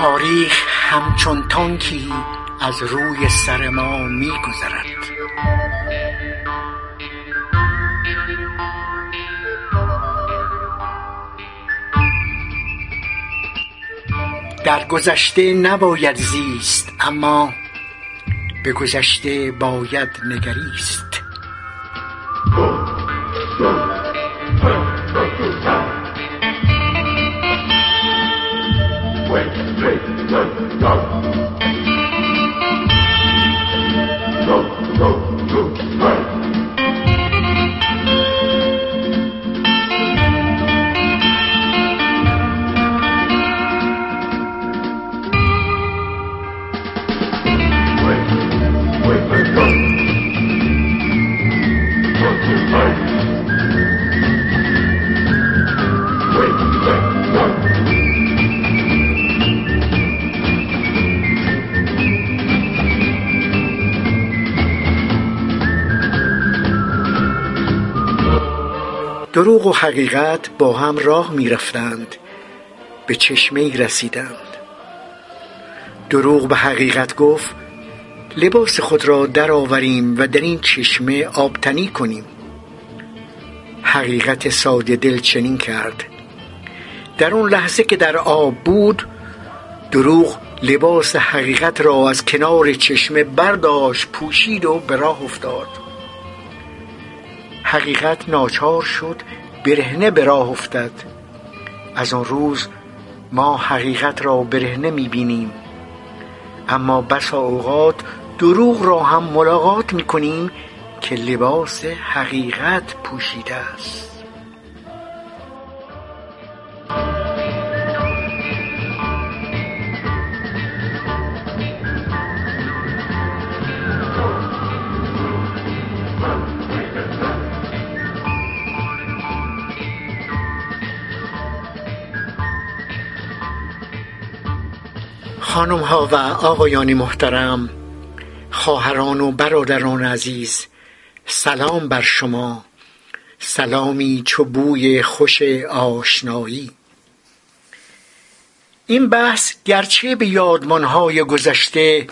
تاریخ همچون تانکی از روی سر ما می گذرد در گذشته نباید زیست اما به گذشته باید نگریست. دروغ و حقیقت با هم راه می رفتند به چشمه رسیدند. دروغ به حقیقت گفت لباس خود را درآوریم و در این چشمه آبتنی کنیم. حقیقت ساده دل چنین کرد. در اون لحظه که در آب بود دروغ لباس حقیقت را از کنار چشمه برداشت پوشید و به راه افتاد. حقیقت ناچار شد برهنه به راه افتد. از آن روز ما حقیقت را برهنه می بینیم اما بسا اوقات دروغ را هم ملاقات می کنیم که لباس حقیقت پوشیده است. خانم ها و آقایان محترم خواهران و برادران عزیز سلام بر شما. سلامی چو بوی خوش آشنایی. این بحث گرچه به یادمانهای گذشته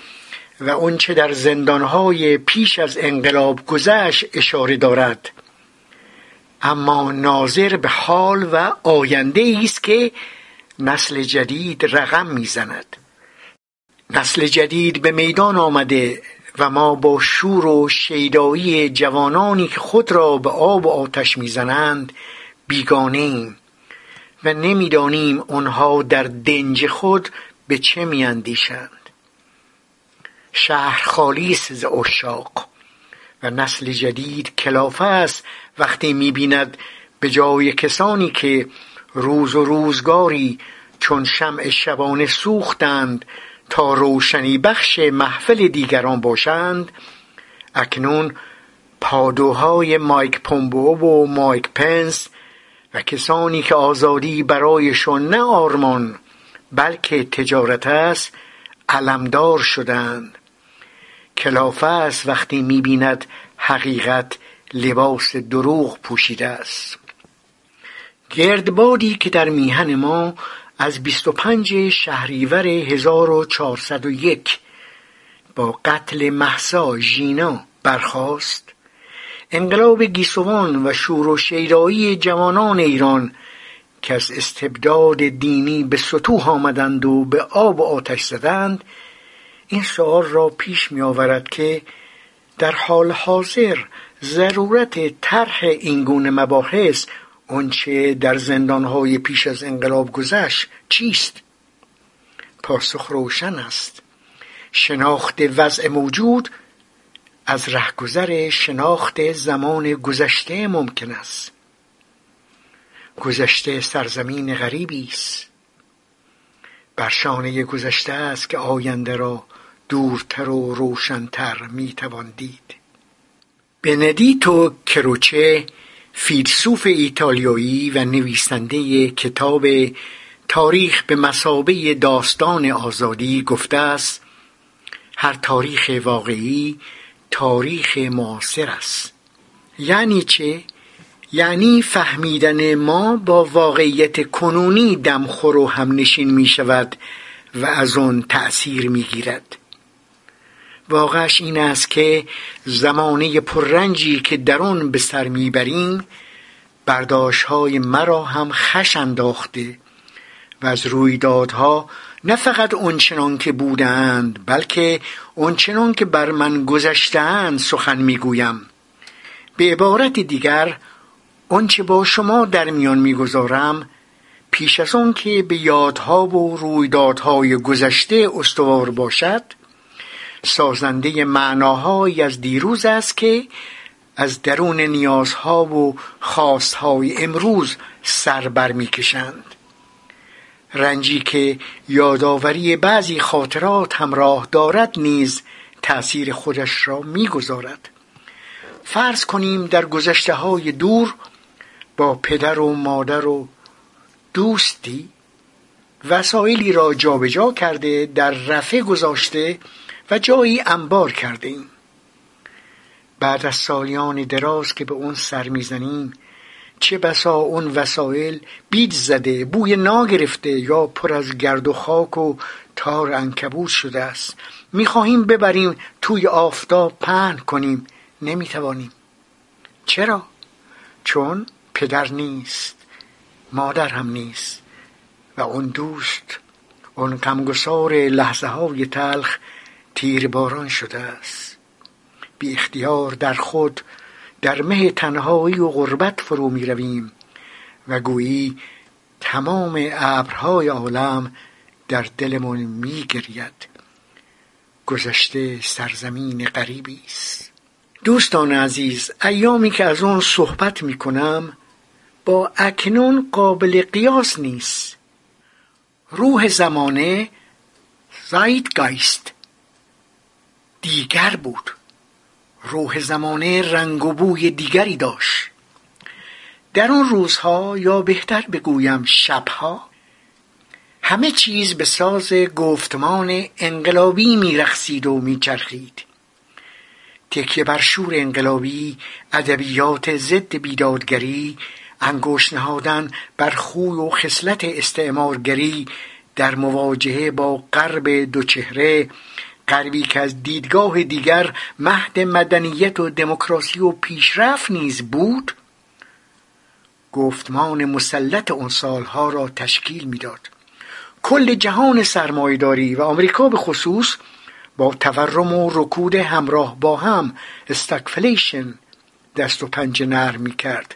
و آنچه در زندانهای پیش از انقلاب گذشت اشاره دارد. اما ناظر به حال و آینده است که نسل جدید رقم می‌زند. نسل جدید به میدان آمده و ما با شور و شیدایی جوانانی که خود را به آب و آتش می‌زنند بیگانه ایم و نمی‌دانیم آنها در دنج خود به چه میاندیشند. شهر خالی است ز عشاق و نسل جدید کلافه است. وقتی می‌بیند به جای کسانی که روز و روزگاری چون شمع شبانه سوختند تا روشنی بخش محفل دیگران باشند اکنون پادوهای مایک پومبو و مایک پنس و کسانی که آزادی برایشان نه آرمان بلکه تجارت است علمدار شدند. کلافه است وقتی می‌بیند حقیقت لباس دروغ پوشیده است. گردبادی که در میهن ما از 25 شهریور 1401 با قتل محسا ژینا برخاست انقلاب گیسوان و شور و شیدایی جوانان ایران که از استبداد دینی به سطوح آمدند و به آب و آتش زدند این سوال را پیش می آورد که در حال حاضر ضرورت طرح این گونه مباحث آنچه در زندانهای پیش از انقلاب گذشت چیست؟ پاسخ روشن است. شناخت وضع موجود از رهگذر شناخت زمان گذشته ممکن است. گذشته سرزمین غریبی است. بر شانه گذشته است که آینده را دورتر و روشنتر می‌توان دید. بندیتو کروچه فیلسوف ایتالیایی و نویسنده کتاب تاریخ به مسابه داستان آزادی گفته است هر تاریخ واقعی تاریخ معاصر است. یعنی چه؟ یعنی فهمیدن ما با واقعیت کنونی دمخور و همنشین می شود و از آن تأثیر می‌گیرد. واقعش این است که زمانه پررنجی که در آن به سر می‌بریم برداشت های مرا هم خش انداخته و از رویدادها نه فقط اونچنان که بودند بلکه اونچنان که بر من گذشتهاند سخن می‌گویم. به عبارت دیگر آنچه با شما در میان می‌گذارم پیش از آن که به یادها و رویدادهای گذشته استوار باشد سازنده معناهایی از دیروز است که از درون نیازها و خواستهای امروز سر بر می‌کشند رنجی که یادآوری بعضی خاطرات همراه دارد نیز تأثیر خودش را می‌گذارد فرض کنیم در گذشته های دور با پدر و مادر و دوستی وسایلی را جابجا جا کرده در رفه گذاشته و جایی انبار کرده ایم بعد از سالیان دراز که به اون سر می‌زنیم چه بسا اون وسایل بید زده بوی نا گرفته یا پر از گرد و خاک و تار انکبوت شده است. می‌خواهیم ببریم توی آفتاب پهن کنیم. نمی‌توانیم. چرا؟ چون پدر نیست مادر هم نیست. و اون دوست اون غمگسار لحظه های تلخ تیرباران شده است. بی اختیار در خود در مه تنهایی و غربت فرو می رویم و گویی تمام ابرهای عالم در دلمون می گرید. گذشته سرزمین غریبی است. دوستان عزیز ایامی که از آن صحبت می کنم با اکنون قابل قیاس نیست. روح زمانه گایست دیگر بود. روح زمانه رنگ و بوی دیگری داشت. در آن روزها یا بهتر بگویم شبها همه چیز به ساز گفتمان انقلابی میرخسید و میچرخید. تکیه بر شور انقلابی ادبیات ضد بیدادگری انگشت نهادن بر خوی و خصلت استعمارگری در مواجهه با غرب دو چهره غربی که از دیدگاه دیگر مهد مدنیت و دموکراسی و پیشرفت نیز بود گفتمان مسلط اون سالها را تشکیل می‌داد. کل جهان سرمایداری و آمریکا به خصوص با تورم و رکود همراه با هم استکفلیشن دست و پنجه نرم می کرد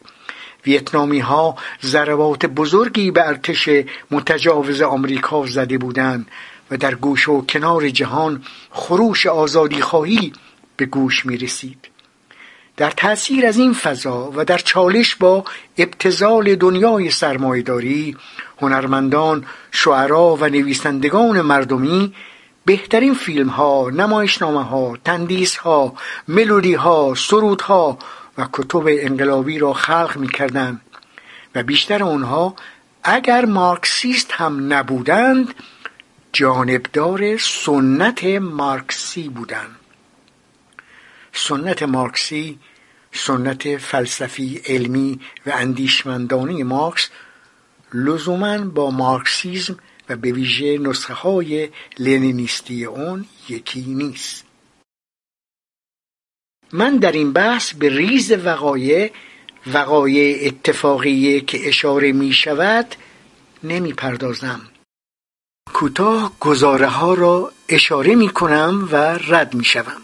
ویتنامی ها ضربات بزرگی به ارتش متجاوز آمریکا زده بودند. و در گوش و کنار جهان خروش آزادی خواهی به گوش می رسید. در تأثیر از این فضا و در چالش با ابتزال دنیای سرمایداری هنرمندان، شعرا و نویسندگان مردمی بهترین فیلم ها، نمایشنامه ها، تندیس ها، ملودی ها، سرود ها و کتب انقلابی را خلق می کردن و بیشتر آنها اگر مارکسیست هم نبودند جانبدار سنت مارکسی بودند سنت مارکسی سنت فلسفی علمی و اندیشمندانی مارکس لزوما با مارکسیزم و به ویژه نسخه های لنینیستی اون یکی نیست. من در این بحث به ریز وقایع وقایع اتفاقیه که اشاره می شود نمی پردازم کوتاه گزاره ها را اشاره می کنم و رد می شوم.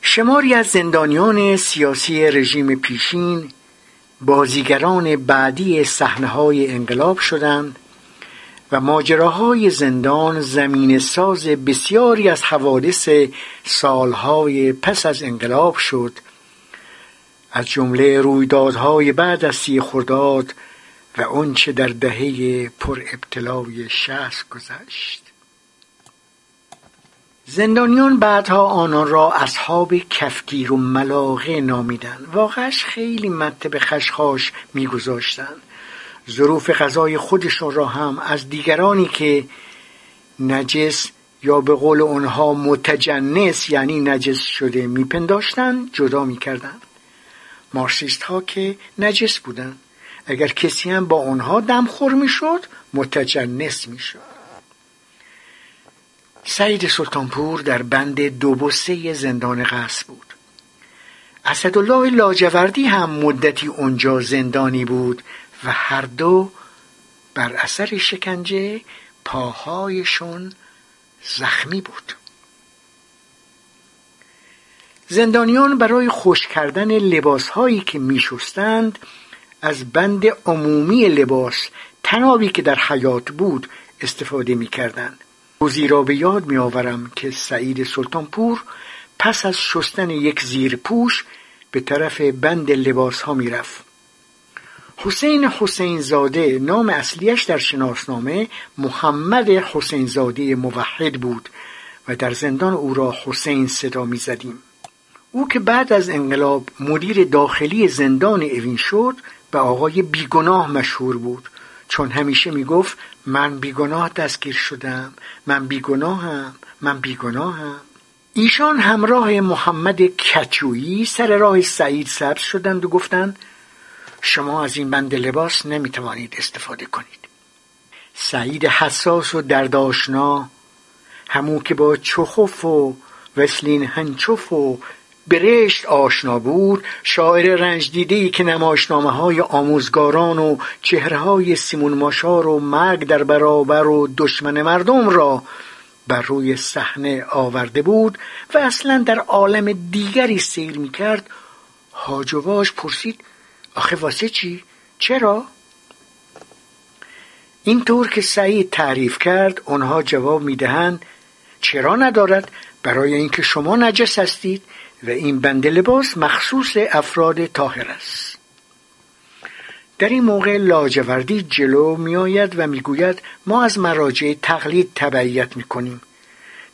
شماری از زندانیان سیاسی رژیم پیشین بازیگران بعدی صحنه های انقلاب شدند و ماجراهای زندان زمین ساز بسیاری از حوادث سالهای پس از انقلاب شد از جمله رویدادهای بعد از سی خرداد و آنچه در دهه پر ابتلای شهست گذشت. زندانیان بعدها آنان را اصحاب کفگیر و ملاقه نامیدند. واقعش خیلی مطب خشخاش میگذاشتند. ظروف غذای خودشون را هم از دیگرانی که نجس یا به قول اونها متجنس یعنی نجس شده میپنداشتند جدا می‌کردند. مارسیست ها که نجس بودند. اگر کسی هم با آنها دمخور می‌شد متجنس می‌شد. سعید سلطانپور در بند دو زندان قصد بود. اسدالله لاجوردی هم مدتی اونجا زندانی بود و هر دو بر اثر شکنجه پاهایشون زخمی بود. زندانیان برای خوش کردن لباسهایی که میشستند از بند عمومی لباس تنابی که در حیات بود استفاده می‌کردند روزی را به یاد میآورم که سعید سلطانپور پس از شستن یک زیر پوش به طرف بند لباس ها می رفت. حسین حسین زاده نام اصلیش در شناسنامه محمد حسین زاده موحد بود و در زندان او را حسین صدا می زدیم. او که بعد از انقلاب مدیر داخلی زندان اوین شد به آقای بیگناه مشهور بود. چون همیشه می‌گفت من بیگناه دستگیر شدم. من بیگناهم. من بیگناهم. ایشان همراه محمد کچویی سر راه سعید سبز شدند و گفتند شما از این بند لباس نمی‌توانید استفاده کنید. سعید حساس و درداشنا همو که با چخف و وسلین هنچف و برشت آشنا بود شاعر رنج دیده ای که نمایشنامه های آموزگاران و چهره های سیمون ماشار و مرگ در برابر و دشمن مردم را بر روی صحنه آورده بود و اصلا در عالم دیگری سیر می کرد حاجواش پرسید آخه واسه چی؟ چرا؟ اینطور که سعید تعریف کرد آنها جواب می‌دهند چرا ندارد برای اینکه شما نجس هستید و این بند لباس مخصوص افراد طاهر است. در این موقع لاجوردی جلو میآید و می‌گوید ما از مراجع تقلید تبعیت می‌کنیم.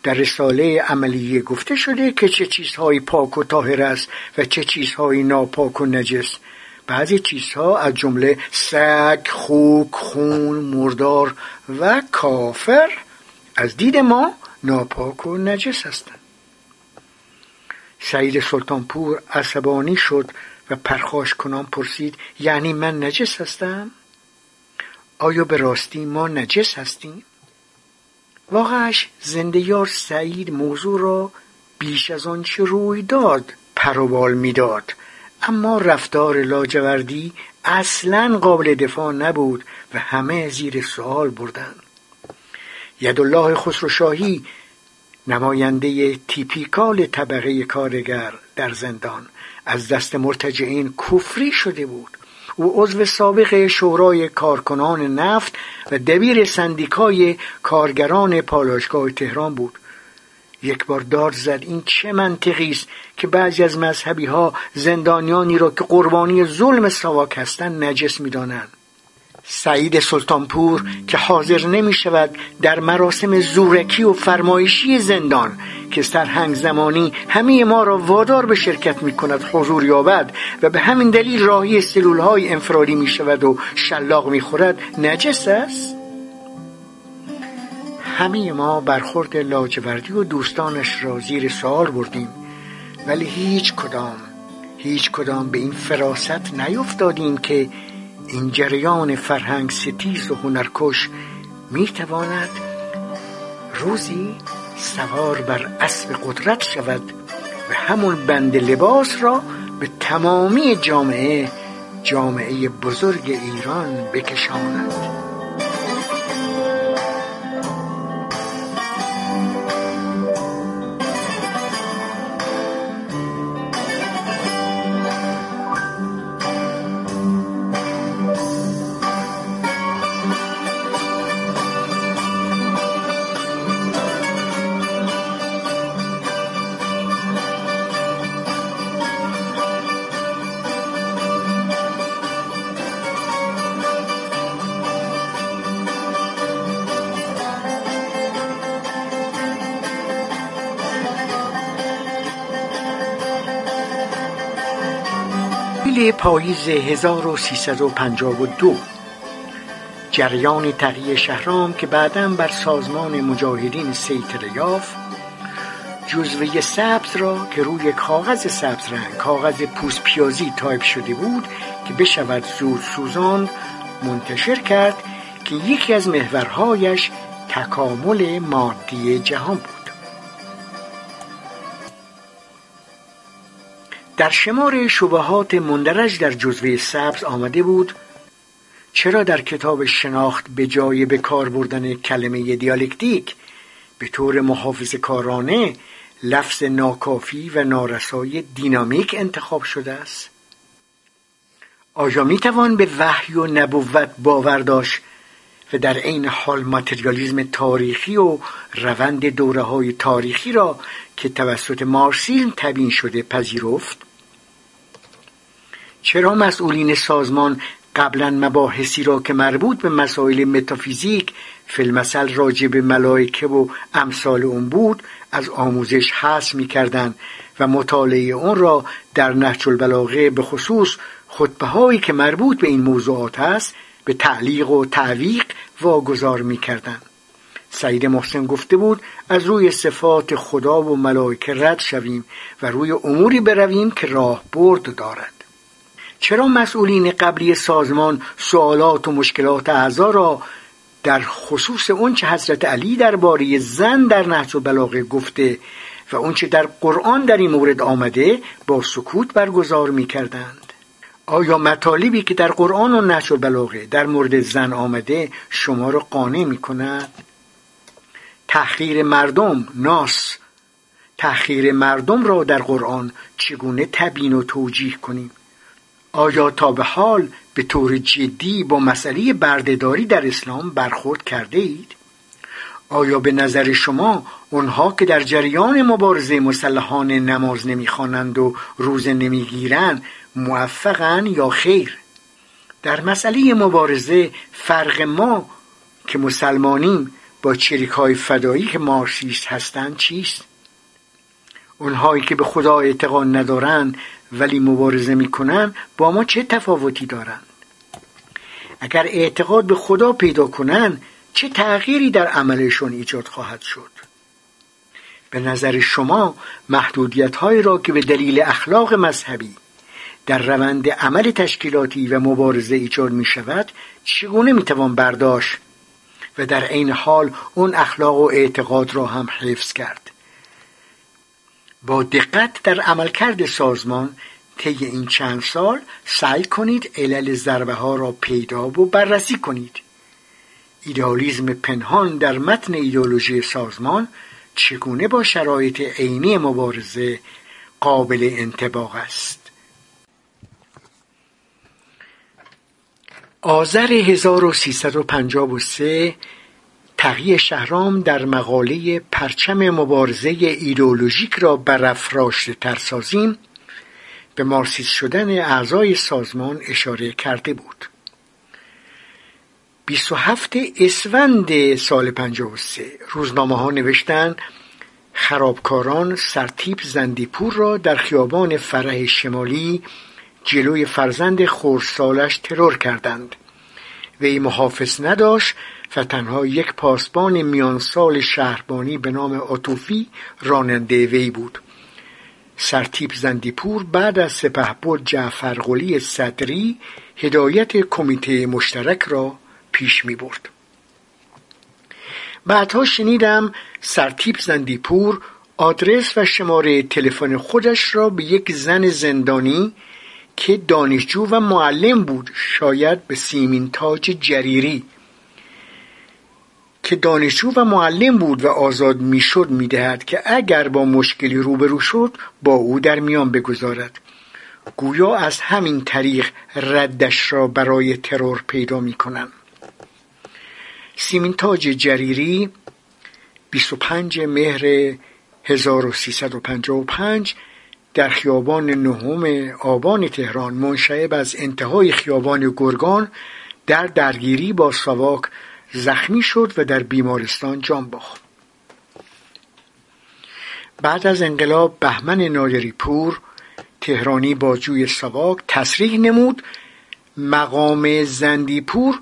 در رساله عملیه گفته شده که چه چیزهایی پاک و طاهر است و چه چیزهایی ناپاک و نجس. بعضی چیزها از جمله سگ، خوک، خون، مردار و کافر از دید ما ناپاک و نجس هستند. سعید سلطانپور عصبانی شد و پرخاش کنان پرسید یعنی من نجس هستم؟ آیا به راستی ما نجس هستیم؟ واقعش زنده یار سعید موضوع را بیش از آنچه روی داد پروبال می‌داد اما رفتار لاجوردی اصلا قابل دفاع نبود و همه زیر سوال بردند یدالله خسروشاهی نماینده تیپیکال طبقه کارگر در زندان. از دست مرتجعین کفری شده بود. او عضو سابق شورای کارکنان نفت و دبیر سندیکای کارگران پالاشگاه تهران بود. یک بار دار زد این چه منطقی است که بعضی از مذهبی ها زندانیانی را که قربانی ظلم سواک هستند نجس می‌دانند. سعید سلطانپور که حاضر نمی شود در مراسم زورکی و فرمایشی زندان که سرهنگ زمانی همه ما را وادار به شرکت می کند حضور یابد و به همین دلیل راهی سلول های انفرادی می شود و شلاق می خورد نجس است؟ همه ما برخورد لاجوردی و دوستانش را زیر سوال بردیم ولی هیچ کدام هیچ کدام به این فراست نیفتادیم که این جریان فرهنگ ستیز و هنرکش می تواند روزی سوار بر اسب قدرت شود و همون بند لباس را به تمامی جامعه جامعه بزرگ ایران بکشاند. پاییز 1352 جریان تقی شهرام که بعدا بر سازمان مجاهدین سیطره یافت جزوه سبز را که روی کاغذ سبز رنگ کاغذ پوست پیازی تایپ شده بود که بشود زود سوزاند منتشر کرد که یکی از محورهایش تکامل مادی جهان بود. در شمار شبهات مندرج در جزوه سبز آمده بود چرا در کتاب شناخت به جای به کار بردن کلمه دیالکتیک به طور محافظ کارانه لفظ ناکافی و نارسای دینامیک انتخاب شده است؟ آیا می توان به وحی و نبوت باور داشت و در عین حال ماتریالیزم تاریخی و روند دوره های تاریخی را که توسط مارسیزم تبیین شده پذیرفت؟ چرا مسئولین سازمان قبلا مباحثی را که مربوط به مسائل متافیزیک فیلمسل راجع به ملائکه و امثال اون بود از آموزش حس می کردن و مطالعه اون را در نهج البلاغه به خصوص خطبه هایی که مربوط به این موضوعات است به تعلیق و تعویق واگذار می کردن. سعید محسن گفته بود از روی صفات خدا و ملائکه رد شویم و روی اموری برویم که راه برد دارد چرا مسئولین قبلی سازمان سوالات و مشکلات اعضا را در خصوص اونچه حضرت علی درباره زن در نهج بلاغه گفته و اونچه در قرآن در این مورد آمده با سکوت برگزار می کردند آیا مطالبی که در قرآن و نهج بلاغه در مورد زن آمده شما را قانع می کند؟ تحقیر مردم ناس تحقیر مردم را در قرآن چگونه تبیین و توجیه کنیم آیا تا به حال به طور جدی با مسئله بردهداری در اسلام برخورد کرده اید؟ آیا به نظر شما اونها که در جریان مبارزه مسلحانه نماز نمی‌خوانند و روزه نمی‌گیرند موفقن یا خیر در مسئله مبارزه فرق ما که مسلمانیم با چریک های فدایی که مارسیست هستند چیست اونهایی که به خدا اعتقاد ندارند ولی مبارزه می‌کنن با ما چه تفاوتی دارند اگر اعتقاد به خدا پیدا کنن چه تغییری در عملشون ایجاد خواهد شد؟ به نظر شما محدودیت هایی را که به دلیل اخلاق مذهبی در روند عمل تشکیلاتی و مبارزه ایجاد می شود چگونه می توان برداشت و در عین حال اون اخلاق و اعتقاد را هم حفظ کرد؟ با دقت در عملکرد سازمان طی این چند سال سعی کنید علل ضربه ها را پیدا و بررسی کنید. ایدئالیزم پنهان در متن ایدئولوژی سازمان چگونه با شرایط عینی مبارزه قابل انتباق است؟ آذر 1353 تقی شهرام در مقاله پرچم مبارزه ایدئولوژیک را برافراشته ترسازیم به مارسیس شدن اعضای سازمان اشاره کرده بود. 27 اسفند سال 53 روزنامه ها نوشتند خرابکاران سرتیپ زندیپور را در خیابان فرح شمالی جلوی فرزند خورسالش ترور کردند. وی محافظ نداشت و تنها یک پاسبان میان سال شهربانی به نام آتوفی راننده وی بود. سرتیپ زندیپور بعد از سپهبد جعفرقلی صدری هدایت کمیته مشترک را پیش می برد بعدها شنیدم سرتیپ زندیپور آدرس و شماره تلفن خودش را به یک زن زندانی که دانشجو و معلم بود شاید به سیمین تاج جریری که دانشجو و معلم بود و آزاد می‌شد می‌دهد که اگر با مشکلی روبرو شد با او در میان بگذارد. گویا از همین طریق ردش را برای ترور پیدا می کنم سیمینتاج جریری 25 مهر 1355 در خیابان نهم آبان تهران منشعب از انتهای خیابان گرگان در درگیری با سواک زخمی شد و در بیمارستان جان باخت. بعد از انقلاب بهمن نادری پور تهرانی باجوی سواک تصریح نمود. مقام زندیپور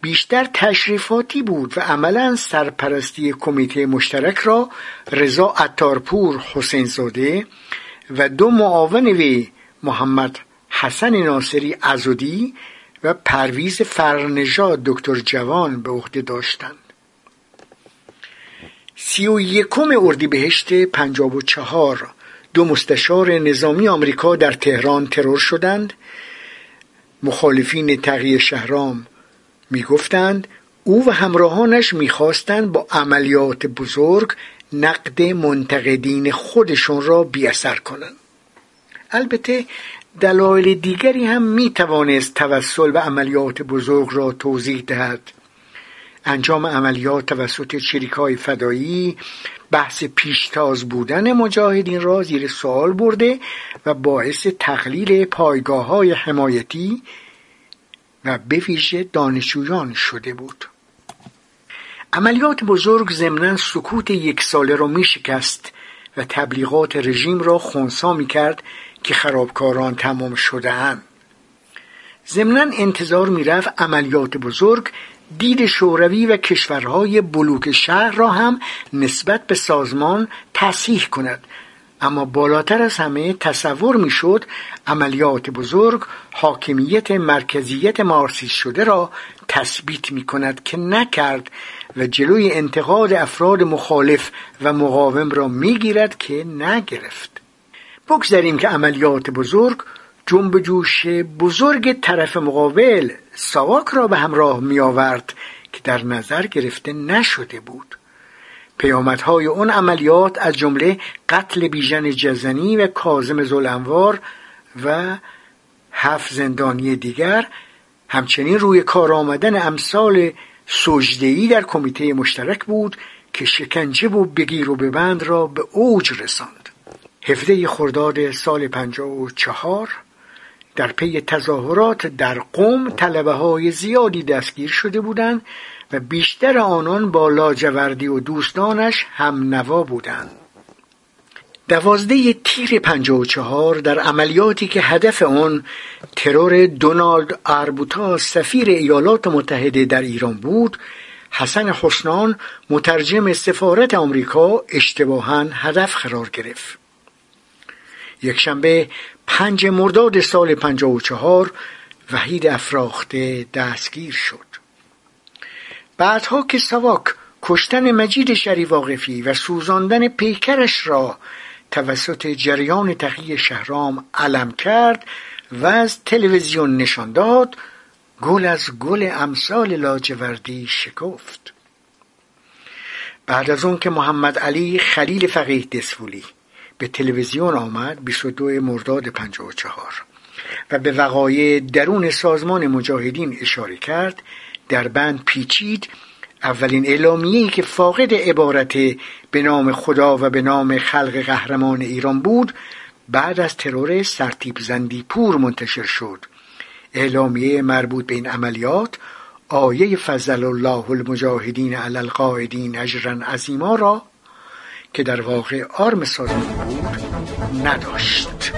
بیشتر تشریفاتی بود و عملا سرپرستی کمیته مشترک را رضا عطارپور حسین زاده و دو معاون وی محمد حسن ناصری ازودی و پرویز فرنژاد دکتر جوان به عهده داشتند. سی و یکم اردیبهشت پنجاب و چهار دو مستشار نظامی آمریکا در تهران ترور شدند. مخالفین تغییر شهرام می‌گفتند او و همراهانش می‌خواستند با عملیات بزرگ نقد منتقدین خودشون را بیاثر کنند. البته دلایل دیگری هم می توانست توسل به عملیات بزرگ را توضیح دهد. انجام عملیات توسط های فدایی بحث پیشتاز بودن مجاهدین را زیر سوال برده و باعث تقلیل پایگاه های حمایتی و بویژه دانشجویان شده بود. عملیات بزرگ ضمنا سکوت یک ساله را می شکست و تبلیغات رژیم را خونسا می کرد که خرابکاران تمام شده هم. ضمنا انتظار می‌رفت عملیات بزرگ دید شوروی و کشورهای بلوک شهر را هم نسبت به سازمان تصحیح کند اما بالاتر از همه تصور می‌شد عملیات بزرگ حاکمیت مرکزیت مارسیس شده را تثبیت می کند که نکرد و جلوی انتقاد افراد مخالف و مقاوم را می‌گیرد که نگرفت بگذاریم که عملیات بزرگ جنب جوش بزرگ طرف مقابل ساواک را به همراه می آورد که در نظر گرفته نشده بود. پیامدهای اون عملیات از جمله قتل بیژن جزنی و کازم زلنوار و هفت زندانی دیگر همچنین روی کار آمدن امثال سجدهی در کمیته مشترک بود که شکنجه و بگیر و ببند را به اوج رساند. هفته خرداد سال چهار در پی تظاهرات در قوم طلبه های زیادی دستگیر شده بودند و بیشتر آنان با لاجوردی و دوستانش هم نوا بودند. دوازده تیر چهار در عملیاتی که هدف آن ترور دونالد آربوتا سفیر ایالات متحده در ایران بود حسن حسنان مترجم سفارت آمریکا اشتباها هدف قرار گرفت. یکشنبه پنج مرداد سال پنجاه و چهار وحید افراخته دستگیر شد. بعدها که سواک کشتن مجید شری واقفی و سوزاندن پیکرش را توسط جریان تقیی شهرام علم کرد و از تلویزیون نشان داد گل از گل امثال لاجوردی شکفت. بعد از اون که محمد علی خلیل فقیه دسفولی به تلویزیون آمد 22 مرداد 54 و به وقایع درون سازمان مجاهدین اشاره کرد در بند پیچید اولین اعلامیه‌ای که فاقد عبارت به نام خدا و به نام خلق قهرمان ایران بود بعد از ترور سرتیپ زندی پور منتشر شد. اعلامیه مربوط به این عملیات آیه فضل الله المجاهدین علی القاعدین اجرا عظیما را که در واقع آرم سازمان بود نداشت.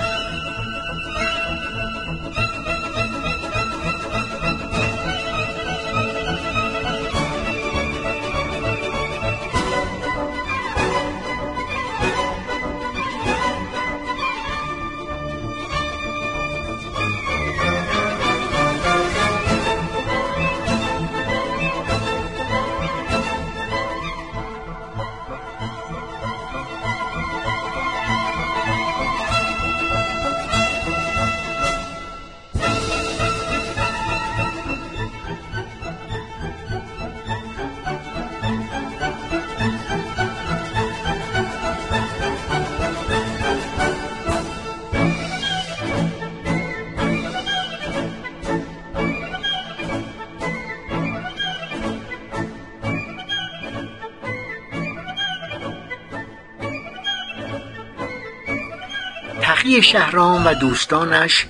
تقی شهرام و دوستانش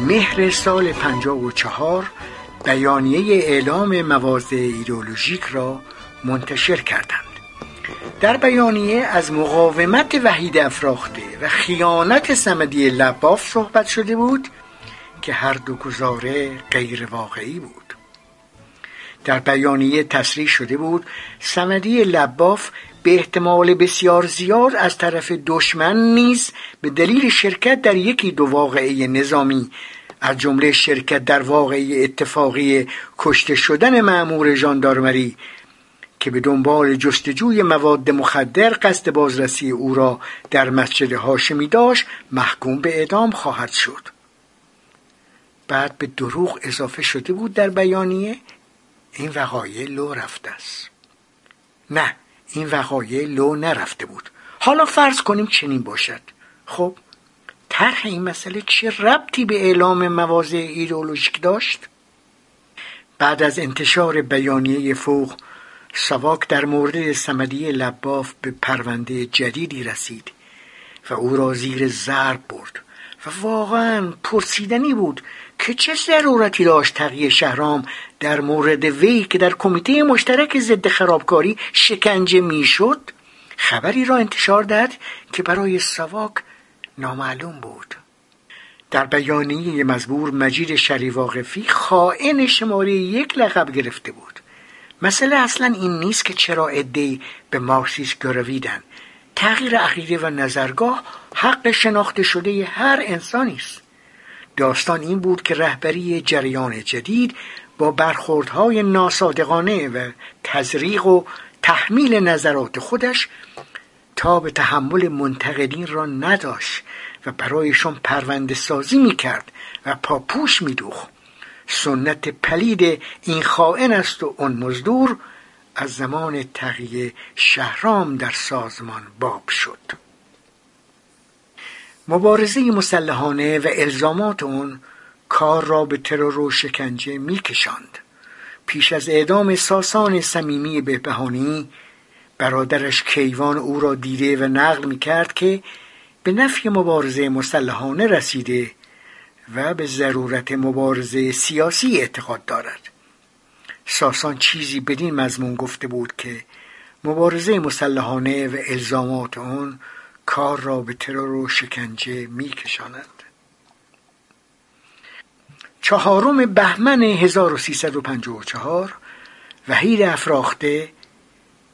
مهر سال و چهار بیانیه اعلام مواضع ایدئولوژیک را منتشر کردند. در بیانیه از مقاومت وحید افراخته و خیانت سمدی لباف صحبت شده بود که هر دو گزاره غیر واقعی بود. در بیانیه تصریح شده بود سمدی لباف به احتمال بسیار زیاد از طرف دشمن نیز به دلیل شرکت در یکی دو واقعه نظامی از جمله شرکت در واقعی اتفاقی کشته شدن معمور ژاندارمری که به دنبال جستجوی مواد مخدر قصد بازرسی او را در مسجد هاشمی داشت محکوم به اعدام خواهد شد. بعد به دروغ اضافه شده بود در بیانیه این وقایع لو رفته است. نه این وقایع لو نرفته بود. حالا فرض کنیم چنین باشد. خب طرح این مسئله چه ربطی به اعلام مواضع ایدئولوژیک داشت؟ بعد از انتشار بیانیه فوق سواک در مورد سمدی لباف به پرونده جدیدی رسید و او را زیر ضرب برد و واقعا پرسیدنی بود که چه ضرورتی داشت تقیه شهرام در مورد وی که در کمیته مشترک ضد خرابکاری شکنجه می‌شد؟ خبری را انتشار داد که برای سواک نامعلوم بود. در بیانیه مزبور مجید شریواقفی خائن شماره یک لقب گرفته بود. مسئله اصلا این نیست که چرا ادهی به مارکسیس گرویدن. تغییر عقیده و نظرگاه حق شناخته شده هر انسانی است. داستان این بود که رهبری جریان جدید با برخوردهای ناصادقانه و تزریق و تحمیل نظرات خودش تا به تحمل منتقدین را نداشت و برایشان پرونده سازی می کرد و پاپوش می دوخ. سنت پلید این خائن است و اون مزدور از زمان تقیه شهرام در سازمان باب شد مبارزه مسلحانه و الزامات اون کار را به ترور و شکنجه میکشاند. پیش از اعدام ساسان صمیمی بهبهانی برادرش کیوان او را دیده و نقل می‌کرد که به نفی مبارزه مسلحانه رسیده و به ضرورت مبارزه سیاسی اعتقاد دارد. ساسان چیزی بدین مضمون گفته بود که مبارزه مسلحانه و الزامات آن کار را به ترور و شکنجه میکشاند. چهارم بهمن 1354 وحید افراخته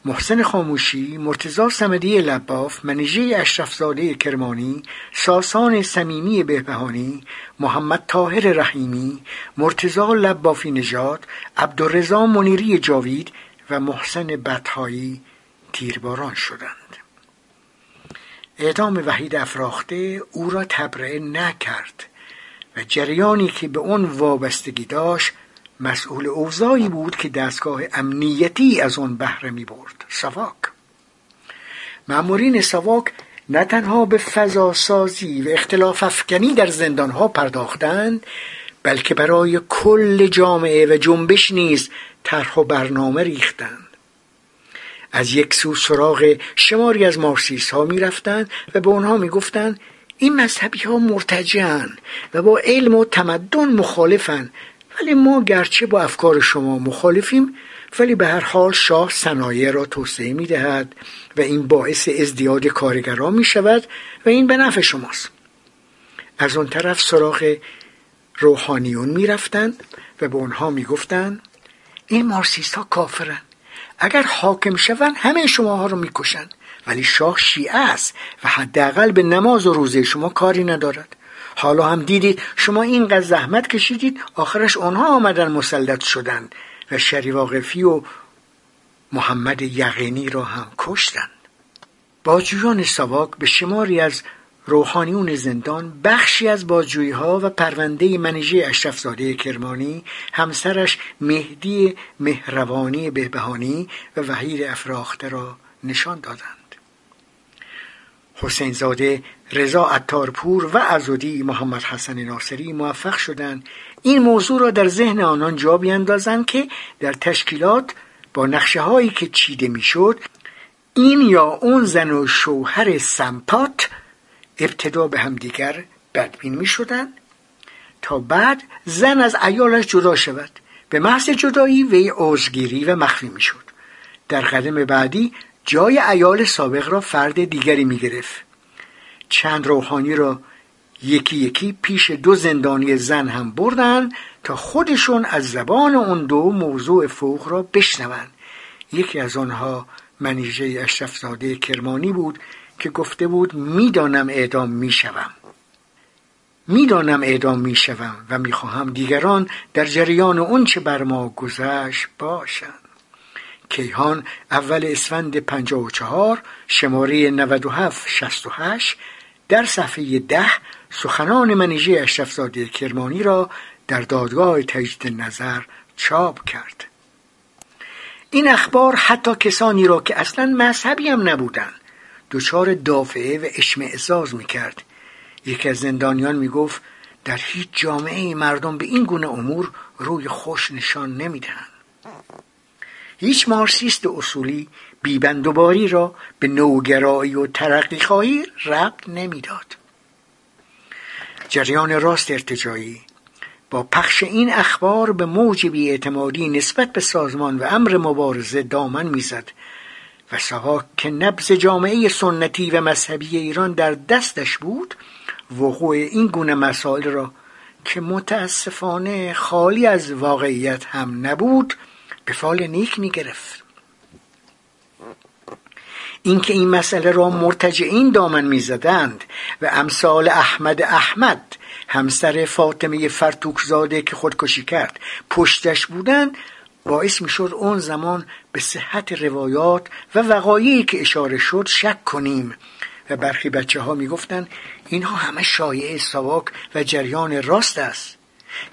محسن خاموشی مرتزا سمدی لباف منیژه اشرفزاده کرمانی ساسان صمیمی بهبهانی محمد طاهر رحیمی مرتزا لبافی نژاد عبدالرضا منیری جاوید و محسن بطهایی تیرباران شدند. اعدام وحید افراخته او را تبرئه نکرد و جریانی که به اون وابستگی داشت مسئول اوضاعی بود که دستگاه امنیتی از آن بهره می برد. سواک. مأمورین سواک نه تنها به فضا سازی و اختلاف افکنی در زندانها پرداختند بلکه برای کل جامعه و جنبش نیز طرح و برنامه ریختند. از یک سو سراغ شماری از مارسیس ها می رفتند و به آنها می گفتند این مذهبی ها مرتجعن و با علم و تمدن مخالفن ولی ما گرچه با افکار شما مخالفیم ولی به هر حال شاه صنایع را توسعه می دهد و این باعث ازدیاد کارگران می شود و این به نفع شماست. از اون طرف سراغ روحانیون می رفتند و به اونها می گفتند این مارسیست ها کافرن اگر حاکم شوند همه شماها رو می‌کشند ولی شاه شیعه است و حداقل به نماز و روزه شما کاری ندارد. حالا هم دیدید شما اینقدر زحمت کشیدید آخرش آنها آمدن مسلط شدند و شریواقفی و محمد یقینی را هم کشتند. بازجویان سواک به شماری از روحانیون زندان بخشی از بازجویی ها و پرونده منیژه اشرفزاده کرمانی همسرش مهدی مهروانی بهبهانی و وحید افراخته را نشان دادند. حسین زاده رضا عطارپور و ازودی محمد حسن ناصری موفق شدند. این موضوع را در ذهن آنان جا بیندازند که در تشکیلات با نقشه هایی که چیده می‌شد این یا اون زن و شوهر سمپات ابتدا به همدیگر بدبین می شدن تا بعد زن از ایالش جدا شود. به محض جدایی وی عوضگیری و مخفی می شد. در قدم بعدی جای ایال سابق را فرد دیگری می گرفت. چند روحانی را یکی یکی پیش دو زندانی زن هم بردن تا خودشون از زبان اون دو موضوع فوق را بشنوند. یکی از آنها منیژه اشرفزاده کرمانی بود که گفته بود می‌دانم اعدام می‌شوم. می‌دانم اعدام می‌شوم و می‌خواهم دیگران در جریان اون چه بر ما گذشت باشند. کیهان اول اسفند 54 شماره 97 68 در صفحه ده سخنان منیژه اشرفزاده کرمانی را در دادگاه تجدید نظر چاپ کرد. این اخبار حتی کسانی را که اصلا مذهبی هم نبودند. دچار دافعه و اشمعزاز می‌کرد. یکی از زندانیان می‌گفت در هیچ جامعه مردم به این گونه امور روی خوش نشان نمی‌دهند. هیچ مارسیست اصولی بیبندوباری را به نوگرایی و ترقی خواهی ربط نمی‌داد. جریان راست ارتجایی با پخش این اخبار به موج اعتمادی نسبت به سازمان و امر مبارزه دامن می‌زد. و سوا که نبز جامعه سنتی و مذهبی ایران در دستش بود وقوع این گونه مسائل را که متاسفانه خالی از واقعیت هم نبود به فال نیک می گرفت اینکه این مسئله را مرتجعین دامن می‌زدند و امثال احمد احمد همسر فاطمه فرتوکزاده که خودکشی کرد پشتش بودند باعث می‌شد اون زمان به صحت روایات و وقایعی که اشاره شد شک کنیم. و برخی بچه ها می‌گفتند اینها همه شایعه سواک و جریان راست است.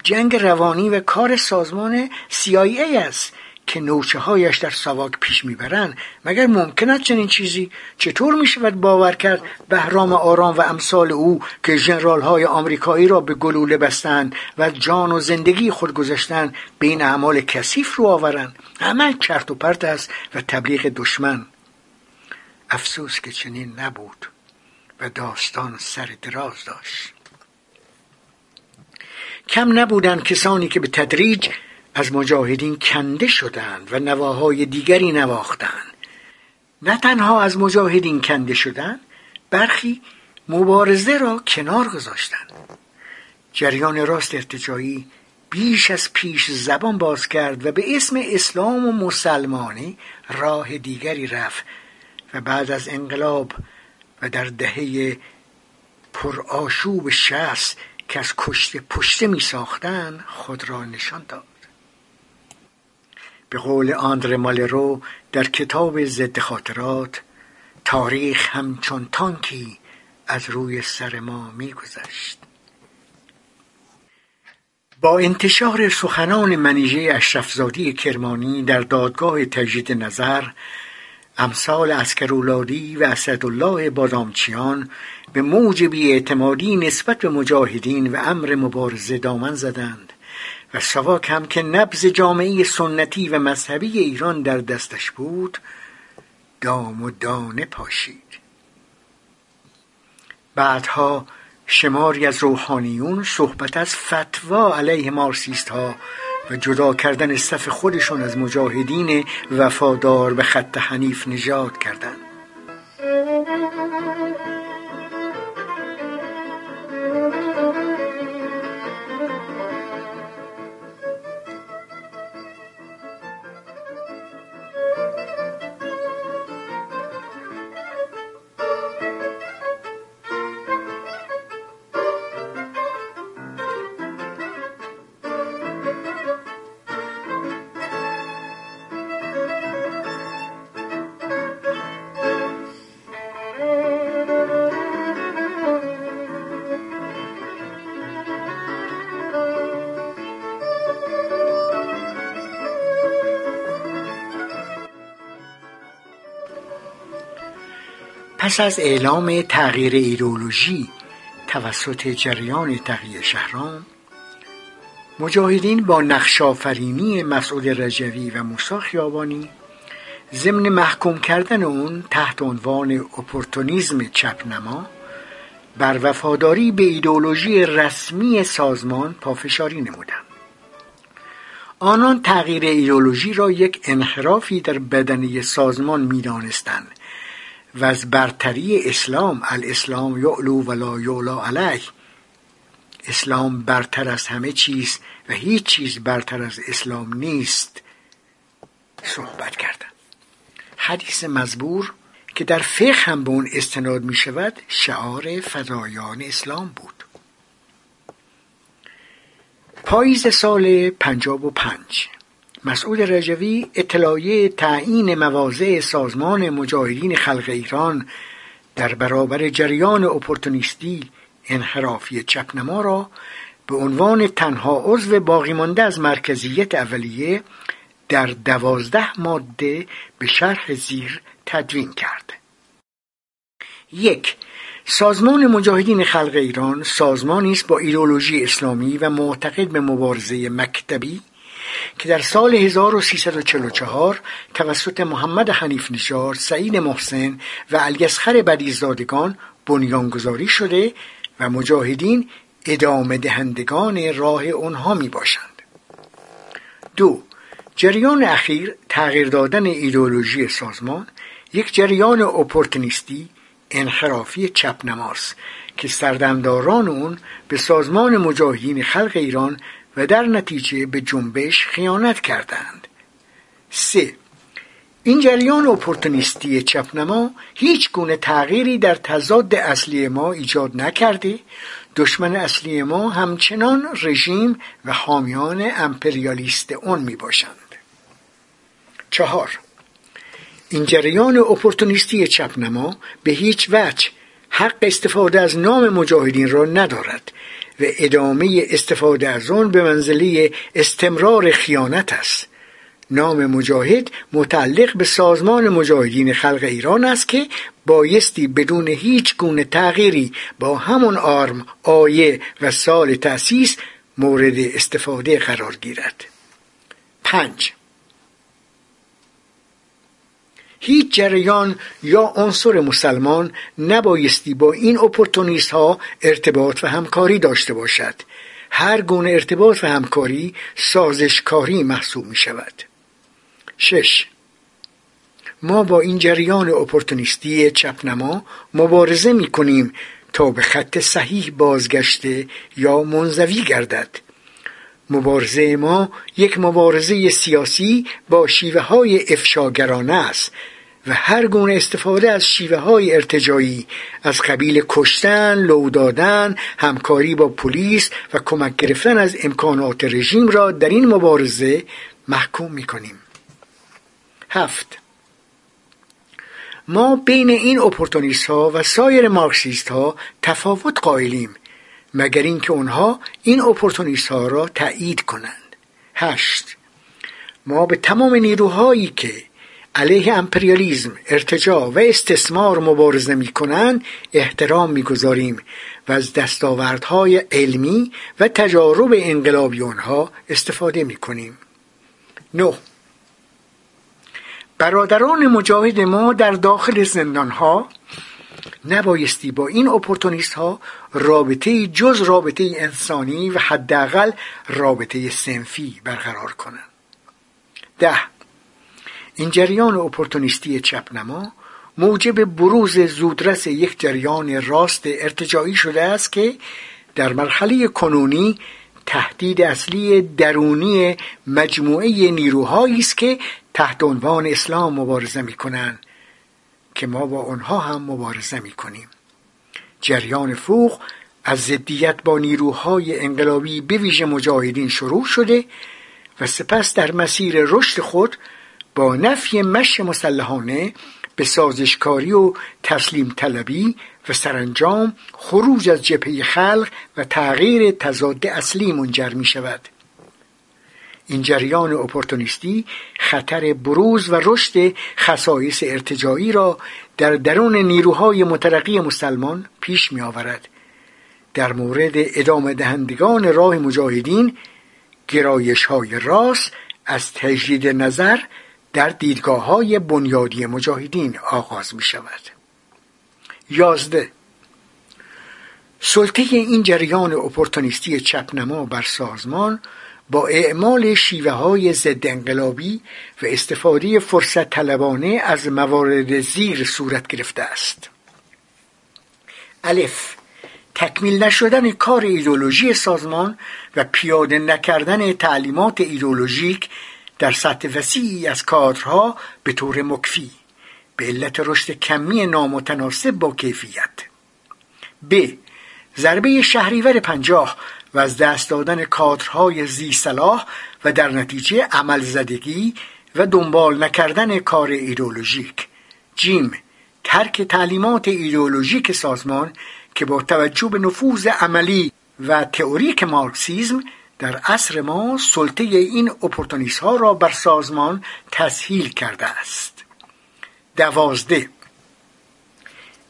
جنگ روانی و کار سازمان CIA است. که نوچه هایش در سواک پیش می‌برند مگر ممکن است چنین چیزی چطور می‌شود باور کرد بهرام آرام و امثال او که ژنرال های آمریکایی را به گلوله بستند و جان و زندگی خود گذاشتند به اعمال کثیف رو آورند؟ عمل کرت و پرت است و تبلیغ دشمن. افسوس که چنین نبود و داستان سر دراز داشت. کم نبودند کسانی که به تدریج از مجاهدین کنده شدند و نواهای دیگری نواختند. نه تنها از مجاهدین کنده شدند برخی مبارزه را کنار گذاشتند. جریان راست ارتجایی بیش از پیش زبان باز کرد و به اسم اسلام و مسلمانی راه دیگری رفت و بعد از انقلاب و در دهه پرآشوب شست که از کشته پشته می ساختن خود را نشان داد. به قول آندر مالرو در کتاب ضد خاطرات تاریخ همچون تانکی از روی سر ما میگذشت. با انتشار سخنان منیژه اشرفزادی کرمانی در دادگاه تجدید نظر امثال اسکرولادی و اسدالله بادامچیان به موج اعتمادی نسبت به مجاهدین و امر مبارزه دامن زدند. و سواک هم که نبز جامعه سنتی و مذهبی ایران در دستش بود دام و دانه پاشید. بعدها شماری از روحانیون صحبت از فتوا علیه مارسیست ها و جدا کردن صف خودشون از مجاهدین وفادار به خط حنیف نجات کردند. پس از اعلام تغییر ایدولوژی توسط جریان تقیه شهران مجاهدین با نقشافرینی مسعود رجوی و موسی خیابانی ضمن محکوم کردن اون تحت عنوان اپورتونیزم چپنما بر وفاداری به ایدولوژی رسمی سازمان پافشاری نمودند. آنان تغییر ایدولوژی را یک انحرافی در بدنه سازمان می‌دانستند. و از برتری اسلام الاسلام یعلو ولا یعلا علیه. اسلام برتر از همه چیز و هیچ چیز برتر از اسلام نیست. صحبت کردن حدیث مزبور که در فقه هم به اون استناد می شود شعار فدایان اسلام بود. پاییز سال پنجاب و پنج. مسعود رجوی اطلاعیه تعیین مواضع سازمان مجاهدین خلق ایران در برابر جریان اپورتونیستی انحرافی چپنما را به عنوان تنها عضو باقی مانده از مرکزیت اولیه در دوازده ماده به شرح زیر تدوین کرد. یک سازمان مجاهدین خلق ایران سازمانی است با ایدولوژی اسلامی و معتقد به مبارزه مکتبی که در سال 1344 توسط محمد حنیف نژاد، سعید محسن و علیاصغر بدیزدادگان بنیانگذاری شده و مجاهدین ادامه دهندگان راه آنها می باشند. دو جریان اخیر تغییر دادن ایدولوژی سازمان یک جریان اپورتونیستی انحرافی چپ نماست که سردمداران اون به سازمان مجاهدین خلق ایران و در نتیجه به جنبش خیانت کردند. سه. این جریان اپورتونیستی چپنما هیچ گونه تغییری در تضاد اصلی ما ایجاد نکرده. دشمن اصلی ما همچنان رژیم و حامیان امپریالیست اون می باشند چهار. این جریان اپورتونیستی چپنما به هیچ وجه حق استفاده از نام مجاهدین را ندارد. و ادامه استفاده از آن به منزله استمرار خیانت است. نام مجاهد متعلق به سازمان مجاهدین خلق ایران است که بایستی بدون هیچ گونه تغییری با همون آرم آیه و سال تأسیس مورد استفاده قرار گیرد. پنج هیچ جریان یا عنصر مسلمان نبایستی با این اپورتونیست ها ارتباط و همکاری داشته باشد. هر گونه ارتباط و همکاری سازشکاری محسوب می شود شش. ما با این جریان اپورتونیستی چپنما مبارزه می کنیم تا به خط صحیح بازگشته یا منزوی گردد. مبارزه ما یک مبارزه سیاسی با شیوه های افشاگرانه است و هر گونه استفاده از شیوه های ارتجایی از قبیل کشتن، لو دادن، همکاری با پلیس و کمک گرفتن از امکانات رژیم را در این مبارزه محکوم می کنیم. هفت ما بین این اپورتونیست ها و سایر مارکسیست ها تفاوت قائلیم مگر اینکه اونها این اپورتونیست ها را تایید کنند. هشت. ما به تمام نیروهایی که علیه امپریالیزم ارتجاع و استثمار مبارزه می کنند احترام می‌گذاریم و از دستاوردهای علمی و تجارب انقلابی آنها استفاده می کنیم نه. برادران مجاهد ما در داخل زندانها نبایستی با این اپورتونیست ها رابطه جز رابطه انسانی و حداقل رابطه سنفی برقرار کنند ده این جریان اپورتونیستی چپنما موجب بروز زودرس یک جریان راست ارتجاعی شده است که در مرحله کنونی تهدید اصلی درونی مجموعه نیروهایی است که تحت عنوان اسلام مبارزه می کنند که ما با آنها هم مبارزه می کنیم جریان فوق از ضدیت با نیروهای انقلابی به ویژه مجاهدین شروع شده و سپس در مسیر رشد خود با نفی مش مسلحانه به سازشکاری و تسلیم طلبی و سرانجام خروج از جبهه خلق و تغییر تضاد اصلی منجر می شود این جریان اپورتونیستی خطر بروز و رشد خصایص ارتجایی را در درون نیروهای مترقی مسلمان پیش می آورد در مورد ادامه دهندگان راه مجاهدین گرایش های راست از تجدید نظر در دیدگاه های بنیادی مجاهدین آغاز می شود یازده. سلطه این جریان اپورتونیستی چپنما بر سازمان با اعمال شیوه های ضد انقلابی و استفاده فرصت طلبانه از موارد زیر صورت گرفته است. الف. تکمیل نشدن کار ایدولوژی سازمان و پیاده نکردن تعلیمات ایدولوژیک در سطح وسیعی از کادرها به طور مکفی. به علت رشد کمی نامتناسب با کیفیت. ب. ضربه شهریور پنجاه و از دست دادن کادرهای زی صلاح و در نتیجه عمل زدگی و دنبال نکردن کار ایدولوژیک جیم ترک تعلیمات ایدولوژیک سازمان که با توجه به نفوذ عملی و تئوریک مارکسیزم در عصر ما سلطه این اپورتونیست ها را بر سازمان تسهیل کرده است. دوازده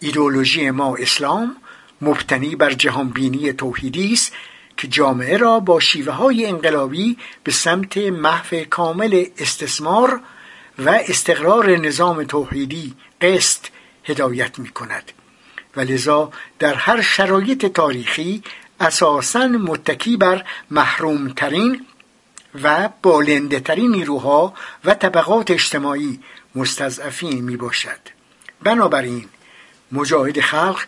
ایدولوژی ما اسلام مبتنی بر جهانبینی توحیدی است که جامعه را با شیوه های انقلابی به سمت محو کامل استثمار و استقرار نظام توحیدی قسط هدایت می کند و لذا در هر شرایط تاریخی اساسا متکی بر محرومترین و بالنده ترین نیروها و طبقات اجتماعی مستضعفین می باشد بنابراین مجاهد خلق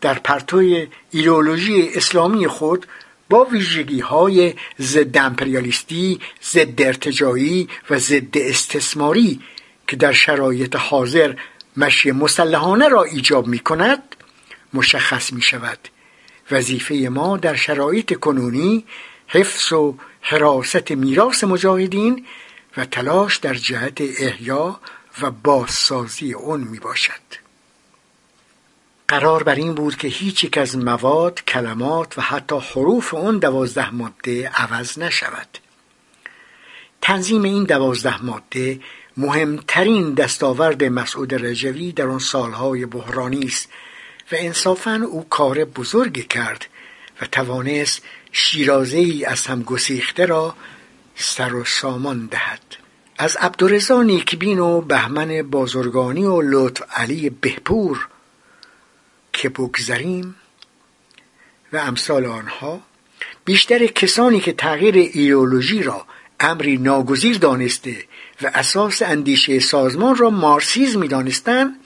در پرتوی ایدئولوژی اسلامی خود با ویژگی های ضد امپریالیستی، ضد ارتجایی و ضد استثماری که در شرایط حاضر مشی مسلحانه را ایجاب می کند مشخص می شود وظیفه ما در شرایط کنونی حفظ و حراست میراث مجاهدین و تلاش در جهت احیا و بازسازی اون می باشد قرار بر این بود که هیچ یک از مواد، کلمات و حتی حروف اون دوازده ماده عوض نشود. تنظیم این دوازده ماده مهمترین دستاورد مسعود رجوی در آن سالهای بحرانی است و انصافا او کار بزرگی کرد و توانست شیرازه ای از هم گسیخته را سر و سامان دهد. از عبدالرزا نیکبین و بهمن بازرگانی و لطف علی بهپور که بگذریم و امثال آنها بیشتر کسانی که تغییر ایدئولوژی را امری ناگزیر دانسته و اساس اندیشه سازمان را مارسیزم می‌دانستند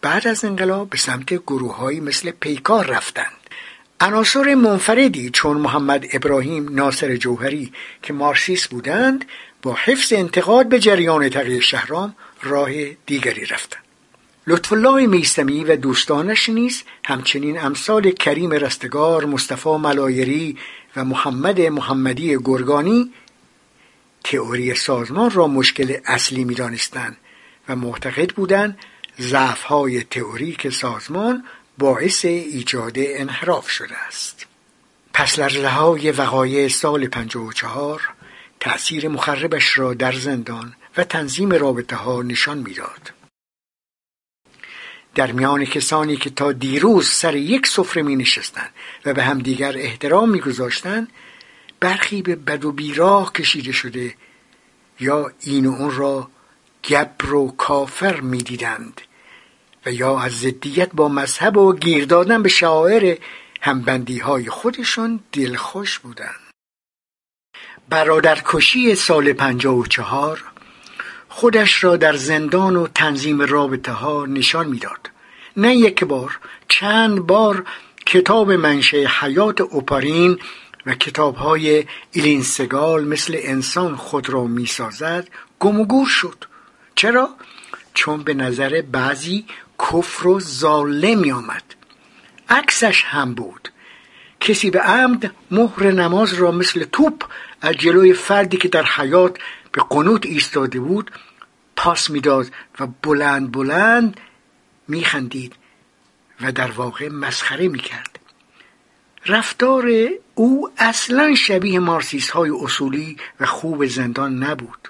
بعد از انقلاب به سمت گروههایی مثل پیکار رفتند. عناصر منفردی چون محمد ابراهیم ناصر جوهری که مارسیس بودند با حفظ انتقاد به جریان تغییر شهرام راه دیگری رفتند. لطف الله میستمی و دوستانش نیز همچنین امثال کریم رستگار مصطفی ملایری و محمد محمدی گرگانی تئوری سازمان را مشکل اصلی می‌دانستند و معتقد بودند ضعفهای تئوریک سازمان باعث ایجاد انحراف شده است پس لرزه های وقایع سال 54 تأثیر مخربش را در زندان و تنظیم رابطه ها نشان می‌داد. در میان کسانی که تا دیروز سر یک سفره می نشستند و به همدیگر احترام می گذاشتن برخی به بد و بیراه کشیده شده یا این و اون را گبر و کافر می دیدند و یا از ضدیت با مذهب و گیر دادن به شاعر همبندی های خودشون دلخوش بودند. برادرکشی سال پنجاه و چهار خودش را در زندان و تنظیم رابطه ها نشان می‌داد. نه یک بار چند بار کتاب منشه حیات اوپارین و کتاب های ایلین سگال مثل انسان خود را می‌سازد گم و گور شد. چرا؟ چون به نظر بعضی کفر و ظاله می آمد عکسش هم بود. کسی به عمد مهر نماز را مثل توپ از جلوی فردی که در حیات به قنوت ایستاده بود پاس می‌داد و بلند بلند میخندید و در واقع مسخره می‌کرد. رفتار او اصلا شبیه مارسیس های اصولی و خوب زندان نبود.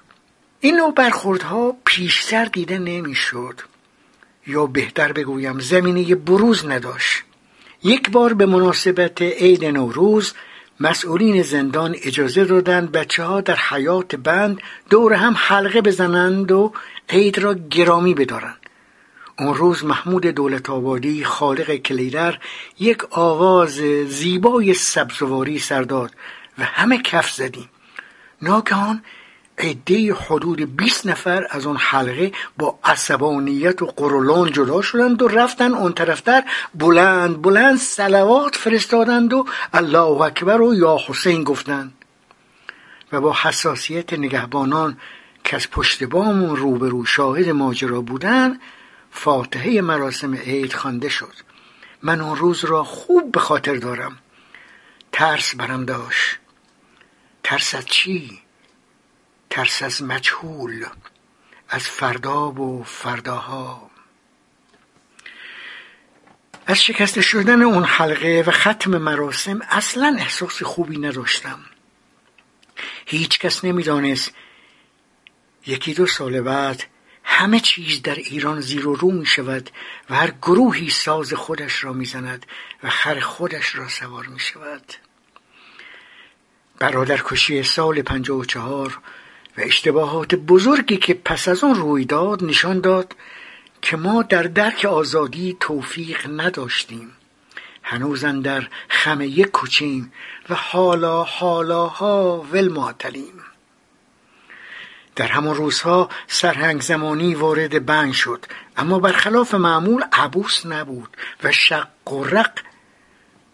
این نوع برخوردها پیشتر دیده نمی‌شد. یا بهتر بگویم زمینه بروز نداشت. یک بار به مناسبت عید نوروز مسئولین زندان اجازه دادند بچه ها در حیات بند دور هم حلقه بزنند و عید را گرامی بدارند. اون روز محمود دولت آبادی خالق کلیدر یک آواز زیبای سبزواری سر داد و همه کف زدیم. ناگهان عده حدود 20 نفر از اون حلقه با عصبانیت و قرولان جدا شدند و رفتن اون طرفتر بلند بلند سلوات فرستادند و الله اکبر و یا حسین گفتند و با حساسیت نگهبانان که از پشت بامون روبرو شاهد ماجرا بودند فاتحه مراسم عید خوانده شد. من اون روز را خوب به خاطر دارم. ترس برم داشت. ترس از چی؟ ترس از مجهول از فردا و فرداها. از شکست شدن اون حلقه و ختم مراسم اصلا احساس خوبی نداشتم. هیچ کس نمی‌دانست یکی دو سال بعد همه چیز در ایران زیر و رو می شود و هر گروهی ساز خودش را می زند و خر خودش را سوار می شود برادرکشی سال پنجاه و چهار و اشتباهات بزرگی که پس از آن روی داد نشان داد که ما در درک آزادی توفیق نداشتیم. هنوزن در خم یک کوچیم و حالا حالاها ول معطلیم. در همان روزها سرهنگ زمانی وارد بند شد اما برخلاف معمول عبوس نبود و شق و رق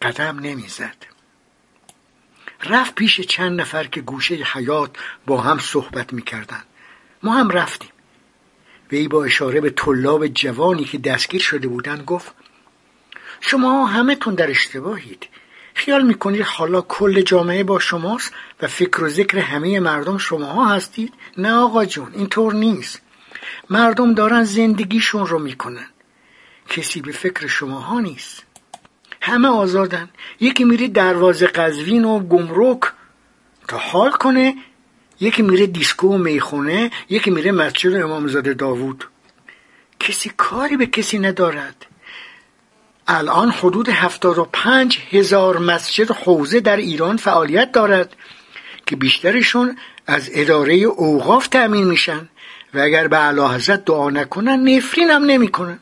قدم نمی‌زد. رفت پیش چند نفر که گوشه حیات با هم صحبت می‌کردند. ما هم رفتیم. وی با اشاره به طلاب جوانی که دستگیر شده بودند گفت شما همه تون در اشتباهید. خیال می‌کنید حالا کل جامعه با شماست و فکر و ذکر همه مردم شماها هستید؟ نه آقا جون اینطور نیست. مردم دارن زندگیشون رو می‌کنن. کسی به فکر شماها نیست. همه آزادن. یکی میره دروازه قزوین و گمرک تا حال کنه. یکی میره دیسکو و می‌خونه. یکی میره مسجد امامزاده داوود. کسی کاری به کسی ندارد. الان حدود هفتاد و پنج هزار مسجد حوزه در ایران فعالیت دارد که بیشترشون از اداره اوقاف تأمین میشن و اگر به علا دعا نکنن نفرین هم نمی‌کنن.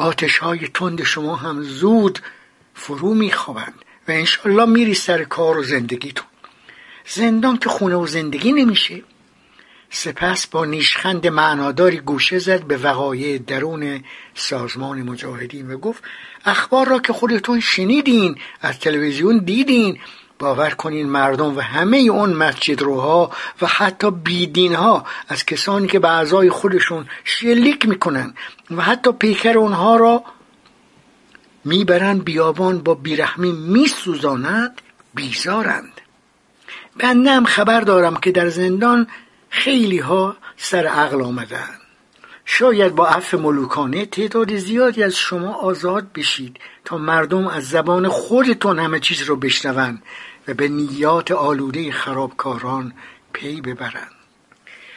آتش های تند شما هم زود فرو میخوابند و انشالله میری سر کار و زندگیتون. زندان که خونه و زندگی نمیشه. سپس با نیشخند معناداری گوشه زد به وقایع درون سازمان مجاهدین و گفت اخبار را که خودتون شنیدین از تلویزیون دیدین باور کنین مردم و همه اون مسجد روها و حتی بیدین ها از کسانی که به اعضای خودشون شلیک می‌کنن و حتی پیکر اونها را می‌برن بیابان با بیرحمی میسوزانند بیزارند. بنده هم خبر دارم که در زندان خیلی ها سر عقل آمدن. شاید با عفو ملوکانه تعداد زیادی از شما آزاد بشید تا مردم از زبان خودتون همه چیز رو بشنون به نیات آلوده خرابکاران پی ببرند.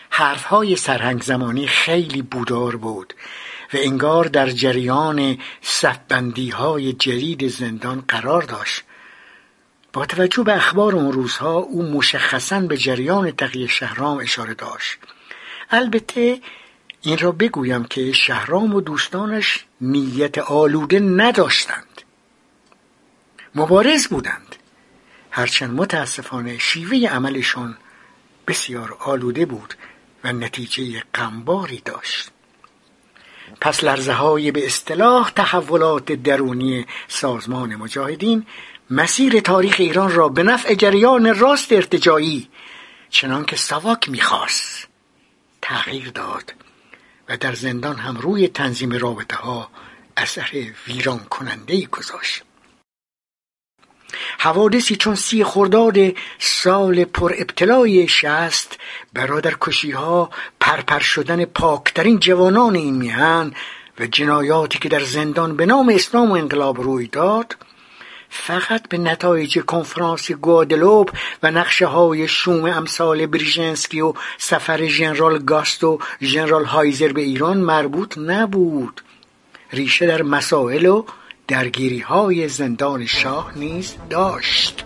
حرفهای سرهنگ زمانی خیلی بودار بود و انگار در جریان صفبندی های جدید زندان قرار داشت. با توجه به اخبار اون روزها او مشخصا به جریان تقیه شهرام اشاره داشت. البته این را بگویم که شهرام و دوستانش نیت آلوده نداشتند. مبارز بودند. هرچند متاسفانه شیوه عملشان بسیار آلوده بود و نتیجه غمباری داشت. پس لرزه های به اصطلاح تحولات درونی سازمان مجاهدین مسیر تاریخ ایران را به نفع جریان راست ارتجایی چنان که سواک می‌خواست تغییر داد و در زندان هم روی تنظیم رابطه ها اثر ویران کننده گذاشت. حوادثی چون سی خرداد سال پر ابتلای شست برادر کشی ها پرپر شدن پاکترین جوانان این میهن و جنایاتی که در زندان به نام اسلام و انقلاب روی داد فقط به نتایج کنفرانس گوادلوب و نقشه های شوم امثال بریژنسکی و سفر ژنرال گاست و ژنرال هایزر به ایران مربوط نبود. ریشه در مسائل و درگیری های زندان شاه نیز داشت.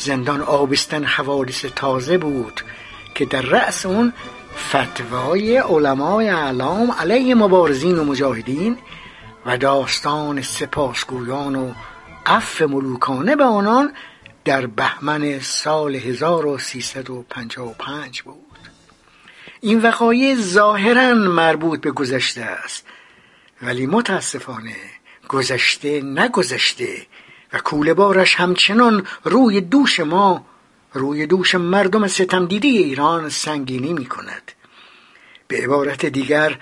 زندان آبستن حوادث تازه بود که در رأس اون فتوای علمای اعلام علیه مبارزین و مجاهدین و داستان سپاسگویان و عف ملوکانه به آنان در بهمن سال 1355 بود. این وقایع ظاهرا مربوط به گذشته است ولی متاسفانه گذشته نگذشته کوله بارش همچنان روی دوش ما روی دوش مردم ستمدیدی ایران سنگینی می کند به عبارت دیگر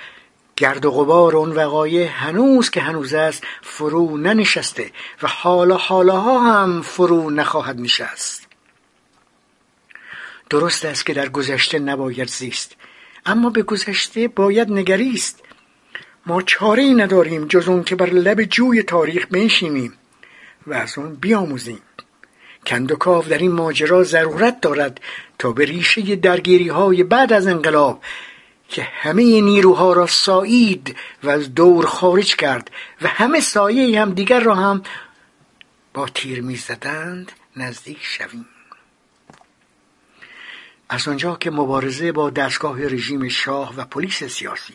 گرد و غبار اون وقایع هنوز که هنوز است فرو ننشسته و حالا حالاها هم فرو نخواهد نشست. درست است که در گذشته نباید زیست اما به گذشته باید نگریست. ما چاره ای نداریم جز اون که بر لب جوی تاریخ بنشینیم. و از اون بیاموزیم. کندوکاو در این ماجرا ضرورت دارد تا به ریشه درگیری های بعد از انقلاب که همه نیروها را سایید و از دور خارج کرد و همه سایه هم دیگر را هم با تیر می‌زدند نزدیک شویم. از آنجا که مبارزه با دستگاه رژیم شاه و پلیس سیاسی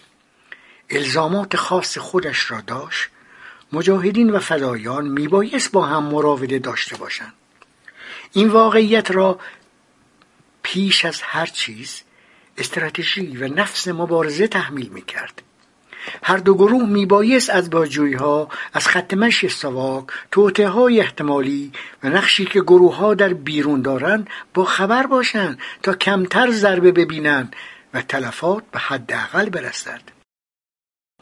الزامات خاص خودش را داشت مجاهدین و فدایان میبایست با هم مراوده داشته باشند این واقعیت را پیش از هر چیز استراتژی و نفس مبارزه تحمیل می کرد. هر دو گروه میبایست از باجوی ها از خط مشی سواک توته های احتمالی و نقشی که گروه ها در بیرون دارند با خبر باشند تا کمتر ضربه ببینند و تلفات به حداقل برسد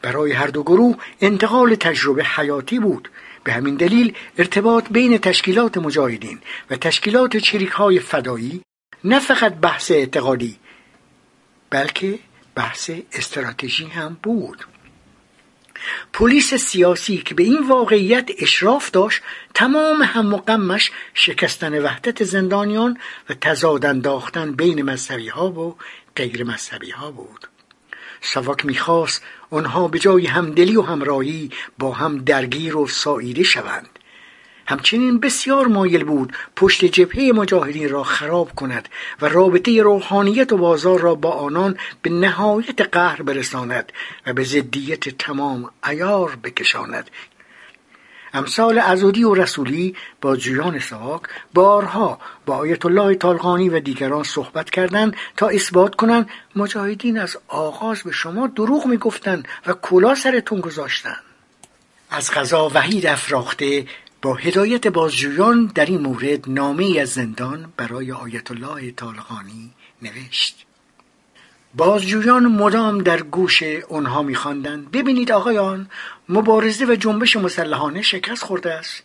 برای هر دو گروه انتقال تجربه حیاتی بود. به همین دلیل ارتباط بین تشکیلات مجاهدین و تشکیلات چریک های فدایی نه فقط بحث اعتقادی بلکه بحث استراتژی هم بود. پلیس سیاسی که به این واقعیت اشراف داشت تمام هم و شکستن وحدت زندانیان و تضاد انداختن بین مذهبی ها و غیر مذهبی ها بود. سواک می‌خواست آنها به جای همدلی و همراهی با هم درگیر و ساییده شوند. همچنین بسیار مایل بود پشت جبهه مجاهدین را خراب کند و رابطه روحانیت و بازار را با آنان به نهایت قهر برساند و به ضدیت تمام ایار بکشاند امثال ازودی و رسولی با جویان سواک بارها با آیت الله طالقانی و دیگران صحبت کردند تا اثبات کنند مجاهدین از آغاز به شما دروغ می‌گفتند و کلا سرتون گذاشتند. از غذا وحید افراخته با هدایت بازجویان در این مورد نامه از زندان برای آیت الله طالقانی نوشت. بازجویان مدام در گوش آنها میخواندند. ببینید آقایان مبارزه و جنبش مسلحانه شکست خورده است.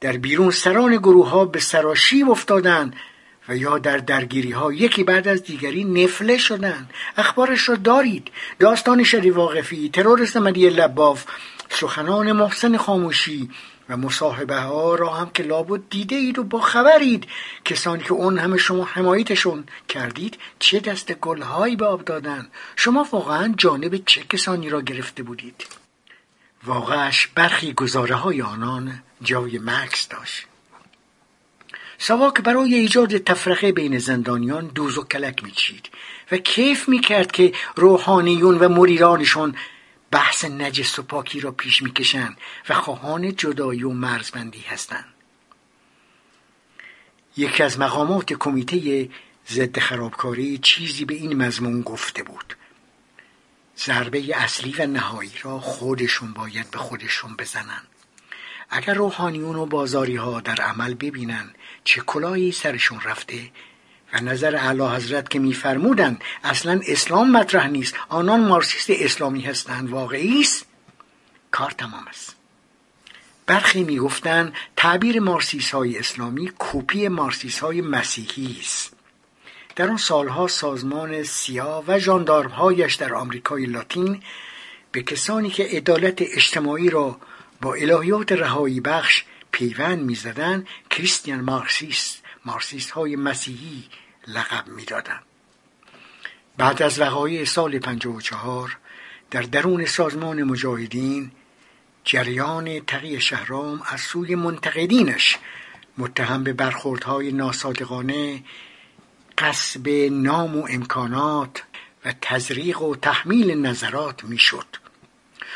در بیرون سران گروه ها به سراشیب افتادند و یا در درگیری ها یکی بعد از دیگری نفله شدند. اخبارش را دارید. داستان شری واقفی ترور سمدی لباف سخنان محسن خاموشی و مصاحبه ها را هم که لابد دیده اید و با خبرید. کسانی که اون همه شما حمایتشون کردید چه دست گلهایی به آب دادن؟ شما واقعا جانب چه کسانی را گرفته بودید؟ واقعش برخی گزاره های آنان جای مکس داشت. سواک برای ایجاد تفرقه بین زندانیان دوز و کلک میچید و کیف می‌کرد که روحانیون و مریرانشون بحث نجس و پاکی را پیش می‌کشند و خواهان جدایی و مرزبندی هستند. یکی از مقامات کمیته ضد خرابکاری چیزی به این مضمون گفته بود. ضربه اصلی و نهایی را خودشون باید به خودشون بزنن اگر روحانیون و بازاری ها در عمل ببینن چه کلاهی سرشون رفته و نظر اعلی حضرت که میفرمودند اصلا اسلام مطرح نیست. آنان مارسیست اسلامی هستند. واقعی است؟ کار تمام است. برخی می‌گفتند تعبیر مارسیس های اسلامی کپی مارسیس های مسیحی است. در آن سالها سازمان سیا و ژاندارمهایش در آمریکای لاتین به کسانی که عدالت اجتماعی را با الهیات رهایی بخش پیوند می‌زدند کریستیان مارکسیست مارسیست های مسیحی لقب می‌دادند بعد از وقایع سال 54 در درون سازمان مجاهدین جریان تقی شهرام از سوی منتقدینش متهم به برخوردهای ناصادقانه قصب نام و امکانات و تزریق و تحمیل نظرات می‌شد.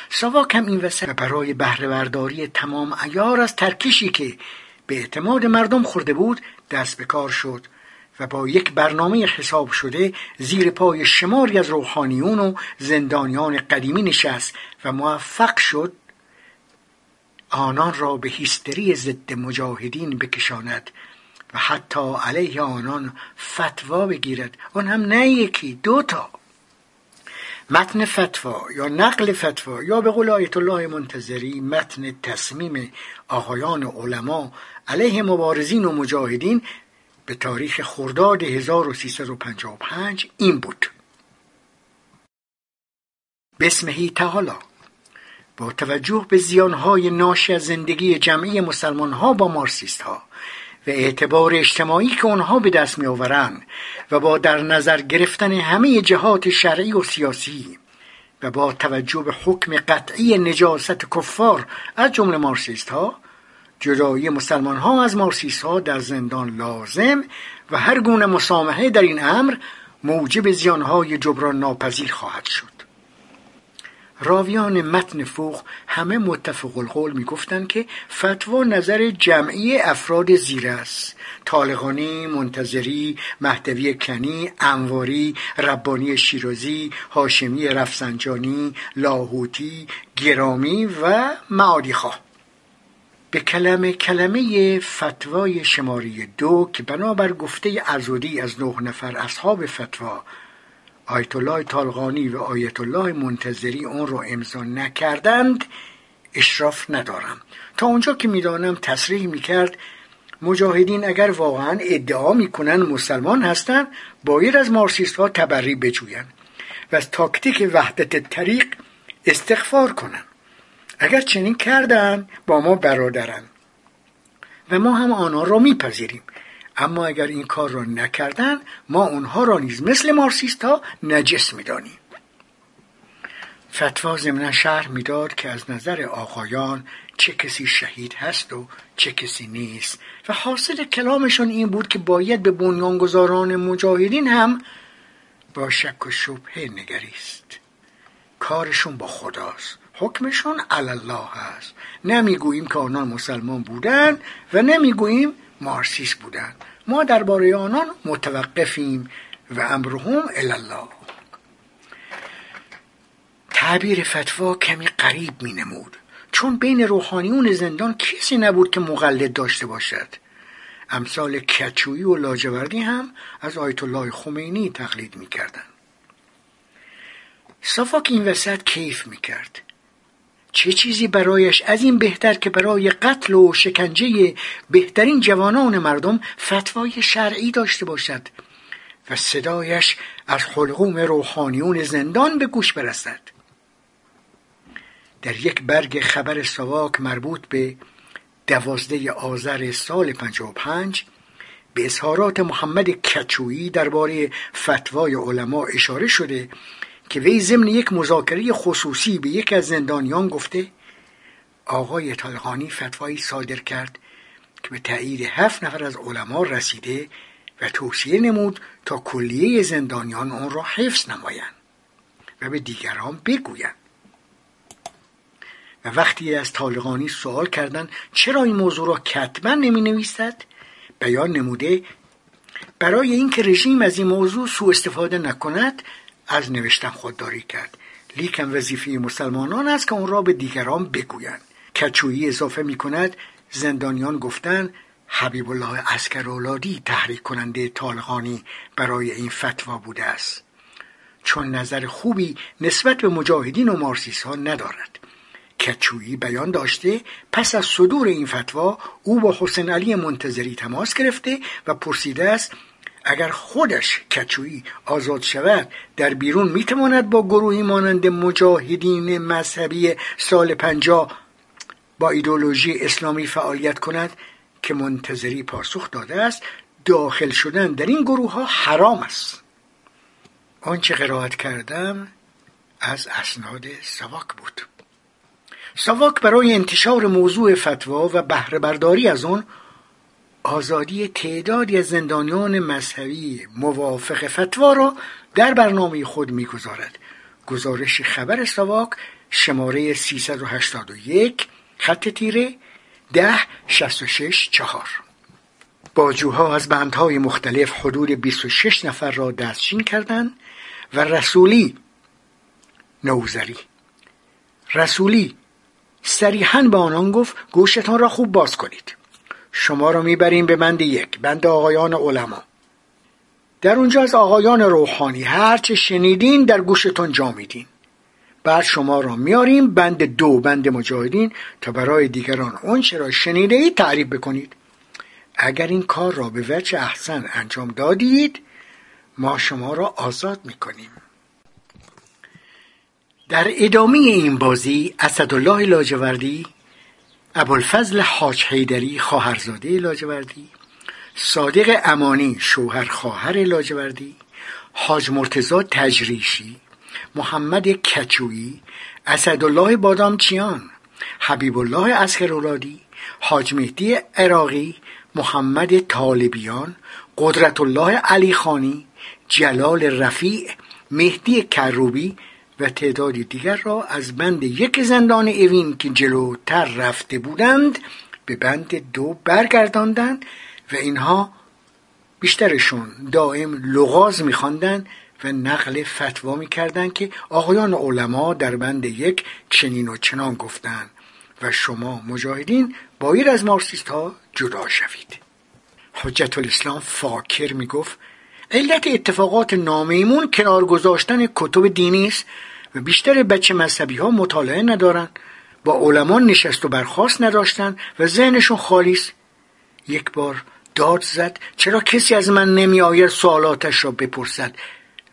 ساواک هم این وسط برای بهرهبرداری تمام ایار از ترکیشی که به اعتماد مردم خورده بود دست به کار شد. و با یک برنامه حساب شده زیر پای شماری از روحانیون و زندانیان قدیمی نشست و موفق شد آنان را به هیستری ضد مجاهدین بکشاند و حتی علیه آنان فتوا بگیرد. آن هم نه یکی دوتا متن فتوا یا نقل فتوا یا به قول آیت الله منتظری متن تصمیم آقایان علما علیه مبارزین و مجاهدین به تاریخ خرداد 1355 این بود. بسمهی تعالی با توجه به زیانهای ناشی از زندگی جمعی مسلمان ها با مارسیست ها و اعتبار اجتماعی که آنها به دست می و با در نظر گرفتن همه جهات شرعی و سیاسی و با توجه به حکم قطعی نجاست کفار از جمله مارسیست ها جدایی مسلمان ها از مارسیست ها در زندان لازم و هر گونه مسامحه در این امر موجب زیانهای جبران ناپذیر خواهد شد. راویان متن فوق همه متفق القول می‌گفتند که فتوا نظر جمعی افراد زیر است. طالقانی، منتظری، مهدوی کنی، انواری، ربانی شیرازی، هاشمی رفسنجانی، لاهوتی، گرامی و معادی خواه. به کلمه کلمه فتوای شماری دو که بنابر گفته ازودی از نه نفر اصحاب فتوا آیت الله طالقانی و آیت الله منتظری اون رو امضا نکردند اشراف ندارم. تا اونجا که می‌دانم تصریح می‌کرد مجاهدین اگر واقعا ادعا می‌کنن مسلمان هستند باید از مارسیست ها تبری بجویند و از تاکتیک وحدت طریق استغفار کنند. اگر چنین کردن با ما برادرن. و ما هم آنها را میپذیریم. اما اگر این کار را نکردن ما اونها را نیز مثل مارسیست ها نجس می‌دانیم. فتوا ضمنا شهر می‌داد که از نظر آقایان چه کسی شهید هست و چه کسی نیست. و حاصل کلامشون این بود که باید به بنیانگذاران مجاهدین هم با شک و شبهه نگریست. کارشون با خداست. حکمشون الله هست نمی‌گوییم که آنان مسلمان بودند و نمی‌گوییم مارسیس بودند. ما درباره آنان متوقفیم و امرهم الله تعبیر فتوا کمی قریب می نمود چون بین روحانیون زندان کسی نبود که مقلد داشته باشد. امثال کچویی و لاجوردی هم از آیت الله خمینی تقلید می کردن. صفاک این وسط کیف می کرد چه چیزی برایش از این بهتر که برای قتل و شکنجه بهترین جوانان مردم فتوای شرعی داشته باشد و صدایش از حلقوم روحانیون زندان به گوش برسد. در یک برگ خبر سواک مربوط به دوازده آذر سال 55 به اظهارات محمد کچویی درباره فتوای علما اشاره شده که وی ضمن یک مذاکره خصوصی به یک از زندانیان گفته آقای طالقانی فتوایی صادر کرد که به تایید هفت نفر از علما رسیده و توصیه نمود تا کلیه زندانیان آن را حفظ نمایند و به دیگران بگویند. و وقتی از طالقانی سوال کردند چرا این موضوع را کتبا نمی نویسد بیان نموده برای اینکه رژیم از این موضوع سوء استفاده نکند از نوشتن خودداری کرد. لیکن وظیفه مسلمانان است که اون را به دیگران بگویند. کچویی اضافه می کند زندانیان گفتند حبیب الله اسکرولادی تحریک کننده طالقانی برای این فتوا بوده است. چون نظر خوبی نسبت به مجاهدین و مارسیس ها ندارد. کچویی بیان داشته پس از صدور این فتوا او با حسین علی منتظری تماس گرفته و پرسیده است اگر خودش کچویی آزاد شود در بیرون می‌تواند با گروهی مانند مجاهدین مذهبی سال پنجاه با ایدولوژی اسلامی فعالیت کند که منتظری پاسخ داده است داخل شدن در این گروه ها حرام است. آنچه قرائت کردم از اسناد سواک بود. سواک برای انتشار موضوع فتوا و بهره برداری از آن آزادی تعدادی از زندانیان مذهبی موافق فتوا را در برنامه خود می‌گذارد. گزارش خبر ساواک شماره 381 خط تیره ده شست شش چهار. باجوها از بندهای مختلف حدود 26 نفر را دستچین کردند و رسولی نوزری رسولی صریحا به آنان گفت گوشتان را خوب باز کنید. شما را می‌بریم به بند یک بند آقایان علما. در اونجا از آقایان روحانی هرچه شنیدین در گوشتون جا میدین. بعد شما را میاریم بند دو بند مجاهدین تا برای دیگران. اونچه را شنیده ای تعریف بکنید. اگر این کار را به وجه احسن انجام دادید ما شما را آزاد می‌کنیم. در ادامه این بازی اسدالله لاجوردی ابوالفضل حاج حیدری خواهرزاده لاجوردی صادق امانی شوهر خواهر لاجوردی حاج مرتزا تجریشی محمد کچویی اسدالله بادامچیان حبیب الله اسخرولادی حاج مهدی عراقی محمد طالبیان قدرت الله علی خانی جلال رفیع مهدی کروبی و تعدادی دیگر را از بند یک زندان اوین که جلوتر رفته بودند به بند دو برگرداندند و اینها بیشترشون دائم لغاز میخواندند و نقل فتوا می‌کردند که آقایان علما در بند یک چنین و چنان گفتند و شما مجاهدین باید از مارسیست ها جدا شوید. حجت الاسلام فاکر می‌گفت علت اتفاقات نامیمون کنار گذاشتن کتب دینی است و بیشتر بچه مذهبی ها مطالعه ندارن با علما نشست و برخواست نداشتن و ذهنشون خالی است. یک بار داد زد چرا کسی از من نمی آید سوالاتش را بپرسد؟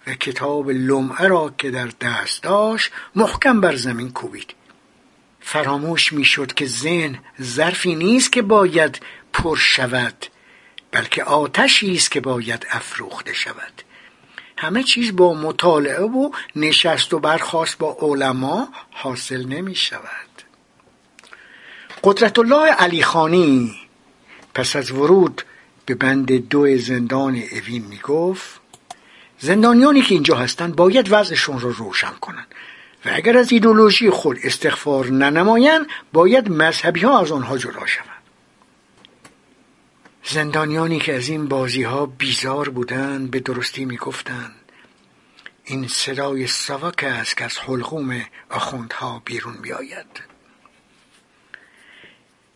و کتاب لمعه را که در دست داشت محکم بر زمین کوبید. فراموش می‌شد که ذهن ظرفی نیست که باید پر شود. بلکه آتشی است که باید افروخته شود. همه چیز با مطالعه و نشست و برخواست با علما حاصل نمی شود. قدرت الله علی خانی پس از ورود به بند دو زندان اوین می گفت زندانیانی که اینجا هستند باید وضعشون رو روشن کنند و اگر از ایدولوژی خود استغفار ننمایند باید مذهبی ها از آنها جدا شوند. زندانیانی که از این بازی ها بیزار بودند به درستی می‌گفتند. این صدای سواک است که از حلقوم آخوندها بیرون میآید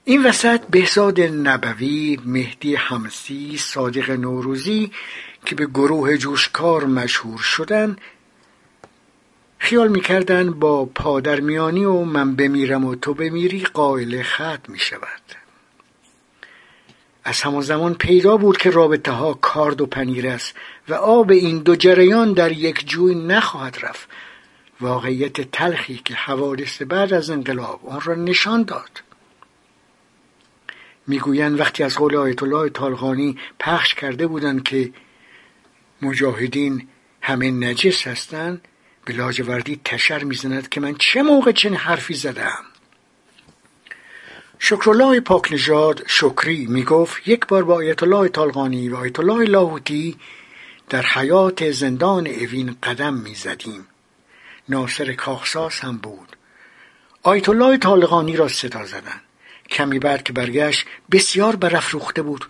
این وسط بهزاد نبوی مهدی حمسی صادق نوروزی که به گروه جوشکار مشهور شدن خیال می‌کردن با پادرمیانی و من بمیرم و تو بمیری قائل خط می شود از همان زمان پیدا بود که رابطه ها کارد و پنیر است و آب این دو جریان در یک جوی نخواهد رفت. واقعیت تلخی که حوادث بعد از انقلاب آن را نشان داد. می‌گویند وقتی از قول آیت الله طالقانی پخش کرده بودند که مجاهدین همه نجس هستند به تشر می‌زند که من چه موقع چنین حرفی زدم. شکرالله پاک نژاد شکری می‌گفت یک بار با آیت الله طالقانی و آیت الله لاهوتی در حیات زندان اوین قدم می‌زدیم. ناصر کاخساس هم بود. آیت الله طالقانی را صدا زدن. کمی بعد که برگشت بسیار برافروخته بود.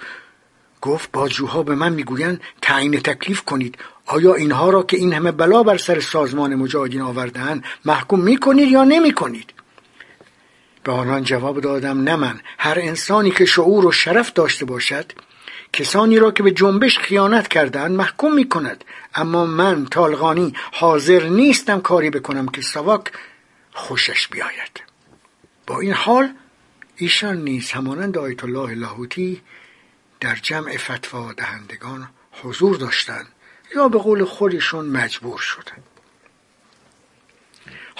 گفت بازجوها به من می‌گویند تعیین تکلیف کنید. آیا اینها را که این همه بلا بر سر سازمان مجاهدین آوردهاند محکوم می‌کنید یا نمی‌کنید؟ به آنان جواب دادم نه من. هر انسانی که شعور و شرف داشته باشد کسانی را که به جنبش خیانت کردند محکوم می کند اما من طالقانی حاضر نیستم کاری بکنم که سواک خوشش بیاید. با این حال ایشان نیز همانند آیت الله لاهوتی در جمع فتوا دهندگان حضور داشتند یا به قول خودشون مجبور شدند.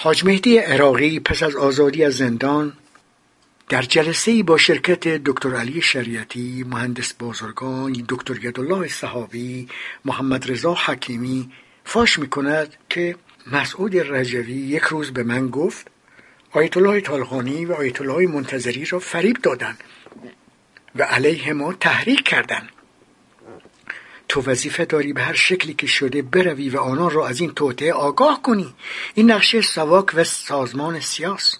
حاج مهدی عراقی پس از آزادی از زندان در جلسه با شرکت دکتر علی شریعتی مهندس بازرگان دکتر یدالله صحابی محمد رضا حکیمی فاش می کند که مسعود رجوی یک روز به من گفت آیت الله طالقانی و آیت الله منتظری را فریب دادند و علیه ما تحریک کردند تو وظیفه داری به هر شکلی که شده بروی و آنان را از این توطعه آگاه کنی. این نقشه سواک و سازمان سیاس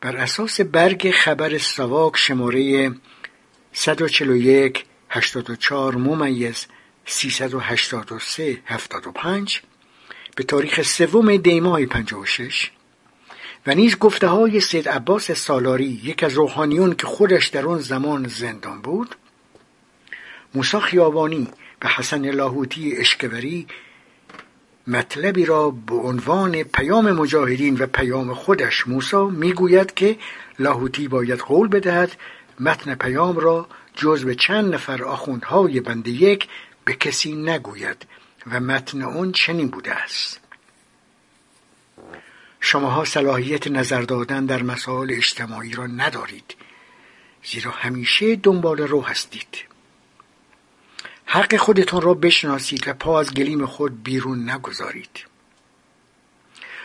بر اساس برگ خبر سواک شماره 141 84 ممیز 383 75 به تاریخ سوم دیماه 56 و نیز گفته های سید عباس سالاری یک از روحانیون که خودش در آن زمان زندان بود موسی خیابانی و حسن لاهوتی اشکوری مطلبی را به عنوان پیام مجاهدین و پیام خودش موسی می‌گوید که لاهوتی باید قول بدهد متن پیام را جز به چند نفر آخوندهای بند یک به کسی نگوید و متن اون چنین بوده است. شماها صلاحیت نظر دادن در مسائل اجتماعی را ندارید زیرا همیشه دنبال رو هستید. حق خودتان را بشناسید و پا از گلیم خود بیرون نگذارید.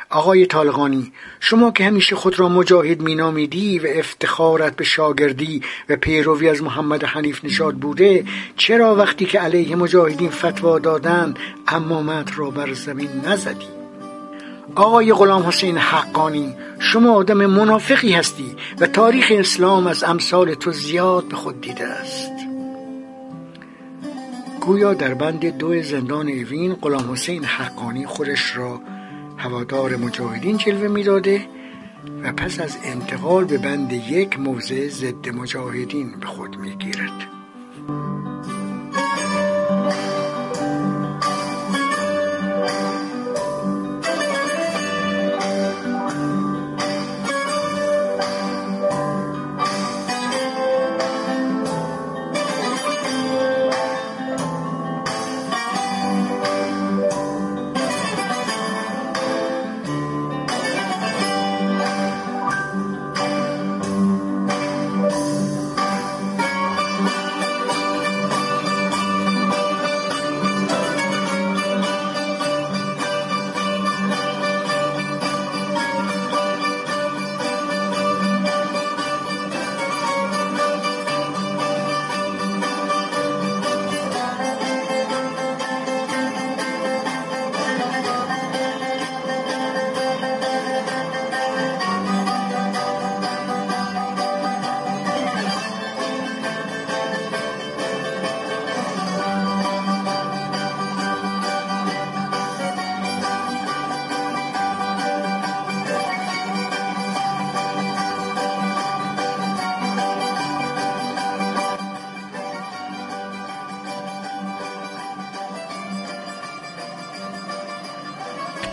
آقای طالقانی شما که همیشه خود را مجاهد مینامیدی و افتخارت به شاگردی و پیروی از محمد حنیف نشاد بوده چرا وقتی که علیه مجاهدین فتوا دادن امامت را بر زمین نزدی؟ آقای غلام حسین حقانی شما آدم منافقی هستی و تاریخ اسلام از امثال تو زیاد به خود دیده است. گویا در بند دو زندان اوین غلام حسین حقانی خودش را هوادار مجاهدین جلوه می‌داده و پس از انتقال به بند یک موضع ضد مجاهدین به خود می‌گیرد.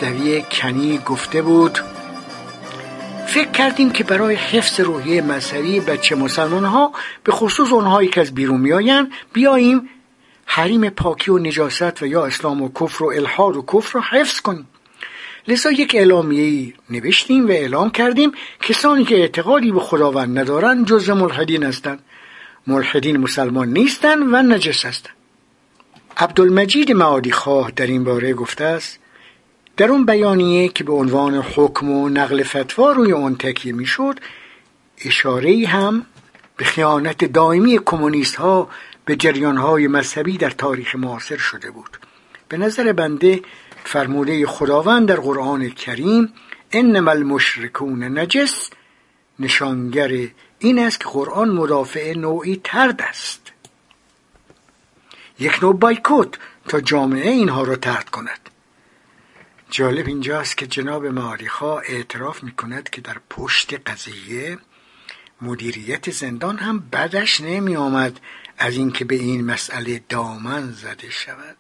مهدوی کنی گفته بود فکر کردیم که برای حفظ روحیه مذهبی بچه مسلمان ها به خصوص اونهایی که از بیرون میآیند بیاییم حریم پاکی و نجاست و یا اسلام و کفر و الحاد و کفر را حفظ کنیم. لذا یک اعلامیه نوشتیم و اعلام کردیم کسانی که اعتقادی به خداوند ندارند جز ملحدین هستند. ملحدین مسلمان نیستند و نجس هستند. عبدالمجید معادی خواه در این باره گفته است در اون بیانیه که به عنوان حکم و نقل فتوا روی اون تکیه می‌شد اشاره هم به خیانت دائمی کمونیست ها به جریان های مذهبی در تاریخ معاصر شده بود. به نظر بنده فرموده خداوند در قرآن کریم انما المشرکون نجس نشانگر این است که قرآن مدافع نوعی ترد است. یک نوع بایکوت تا جامعه اینها را ترد کند. جالب اینجاست که جناب ماریخا اعتراف می کند که در پشت قضیه مدیریت زندان هم بدش نمی آمد از اینکه به این مسئله دامن زده شود.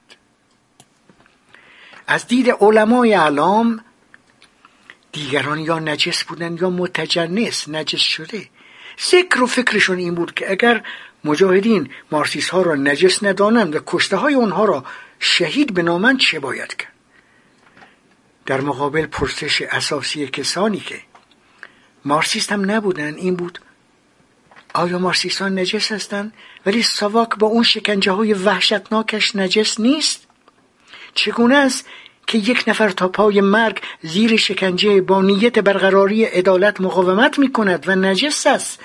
از دید علمای علام دیگران یا نجس بودن یا متجنس نجس شده. ذکر و فکرشون این بود که اگر مجاهدین مارسیس ها را نجس ندانند و کشته های آنها را شهید بنامند چه باید کرد؟ در مقابل پرسش اساسی کسانی که مارسیست هم نبودن این بود آیا مارسیستان نجس هستند؟ ولی ساواک با اون شکنجه های وحشتناکش نجس نیست؟ چگونه است که یک نفر تا پای مرگ زیر شکنجه با نیت برقراری عدالت مقاومت می کند و نجس است؟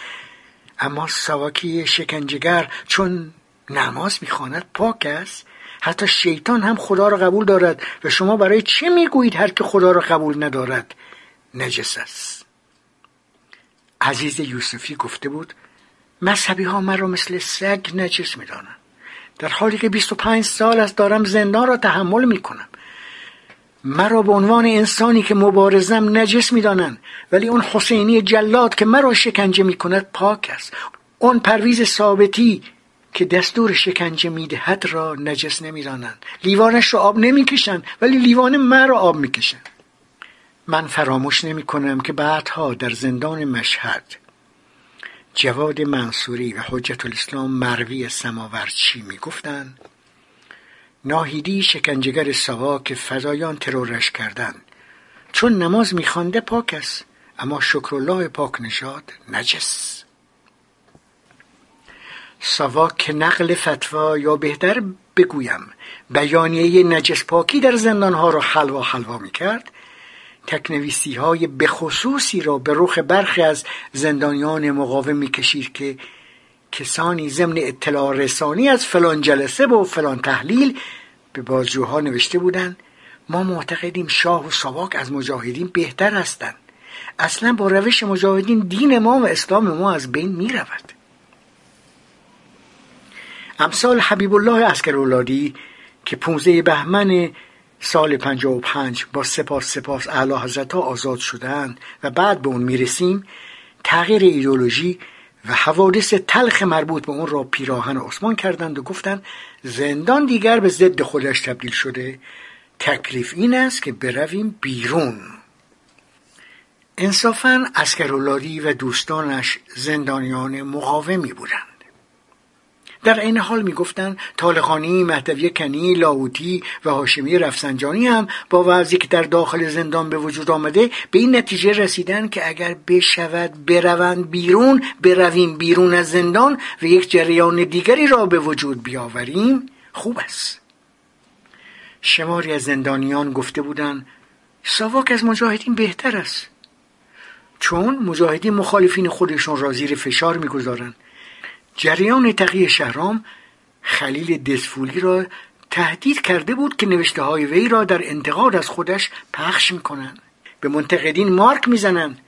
اما سواکی شکنجگر چون نماز می‌خواند پاک است؟ حتی شیطان هم خدا را قبول دارد. و شما برای چه می‌گویید هر که خدا را قبول ندارد؟ نجس است. عزیز یوسفی گفته بود مذهبی ها مرا مثل سگ نجس می‌دانند. در حالی که 25 سال است دارم زندان را تحمل می‌کنم. مرا به عنوان انسانی که مبارزم نجس می‌دانند. ولی اون حسینی جلاد که مرا شکنجه می‌کند پاک است. اون پرویز ثابتی که دستور شکنجه می‌دهد را نجس نمی‌دانند لیوانش را آب نمی‌کشند ولی لیوان مرا آب می‌کشند. من فراموش نمی کنم که بعدها در زندان مشهد جواد منصوری و حجت الاسلام مروی سماورچی می‌گفتند؟ ناهیدی شکنجهگر سوا که فضایان ترورش کردند. چون نماز میخوانده پاک است اما شکرالله پاک نژاد نجس. سوا که نقل فتوا یا بهتر بگویم بیانیه نجس پاکی در زندانها را حلوا حلوا می‌کرد. تکنویسی های بخصوصی را به رخ برخی از زندانیان مقاوم می‌کشید که کسانی ضمن اطلاع رسانی از فلان جلسه و فلان تحلیل به بازجوها نوشته بودند ما معتقدیم شاه و سواک از مجاهدین بهتر هستند. اصلا با روش مجاهدین دین ما و اسلام ما از بین می رود امثال حبیب الله اسکرولادی که پونزه بهمن سال 55 با سپاس سپاس اعلی حضرت ها آزاد شدند و بعد به اون می‌رسیم تغییر ایدولوژی و حوادث تلخ مربوط به اون را پیراهن عثمان کردند و گفتند زندان دیگر به ضد خودش تبدیل شده. تکلیف این است که برویم بیرون. انصافا اسکرولاری و دوستانش زندانیان مقاومی بودند در این حال می‌گفتند طالقانی مهدوی کنی لاوتی و هاشمی رفسنجانی هم با وضعی که در داخل زندان به وجود آمده به این نتیجه رسیدن که اگر بشود بروند بیرون برویم بیرون از زندان و یک جریان دیگری را به وجود بیاوریم خوب است. شماری از زندانیان گفته بودند ساواک از مجاهدین بهتر است. چون مجاهدین مخالفین خودشون را زیر فشار می‌گذارند. جریان تقیه شهرام خلیل دسفولی را تهدید کرده بود که نوشته های وی را در انتقاد از خودش پخش می‌کنند. به منتقدین مارک می‌زنند.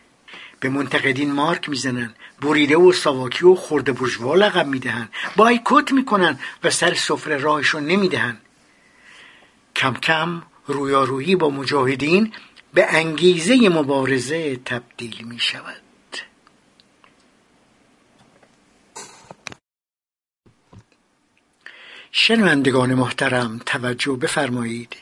به منتقدین مارک می‌زنند. بریده و ساواکی و خورده برجوا لقب می‌دهند. بایکوت می‌کنند و سر سفره راهشون نمی‌دهند. کم کم رویارویی با مجاهدین به انگیزه مبارزه تبدیل می شود شنوندگان محترم توجه بفرمایید.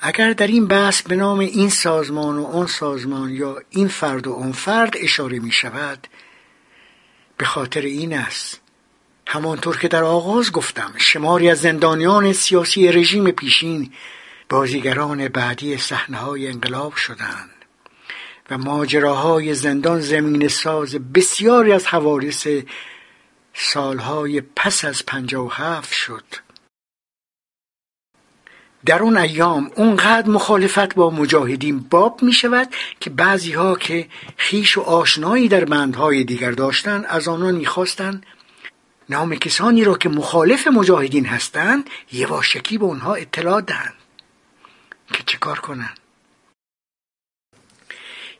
اگر در این بحث به نام این سازمان و آن سازمان یا این فرد و آن فرد اشاره می شود به خاطر این است. همانطور که در آغاز گفتم شماری از زندانیان سیاسی رژیم پیشین بازیگران بعدی صحنه های انقلاب شدند و ماجراهای زندان زمین ساز بسیاری از حوادث سالهای پس از پنجاه و هفت شد. در اون ایام اونقدر مخالفت با مجاهدین باب می شود که بعضی ها که خیش و آشنایی در بندهای دیگر داشتند از آنان می‌خواستند نام کسانی را که مخالف مجاهدین هستند یواشکی به اونها اطلاع دهند. که چه کار کنند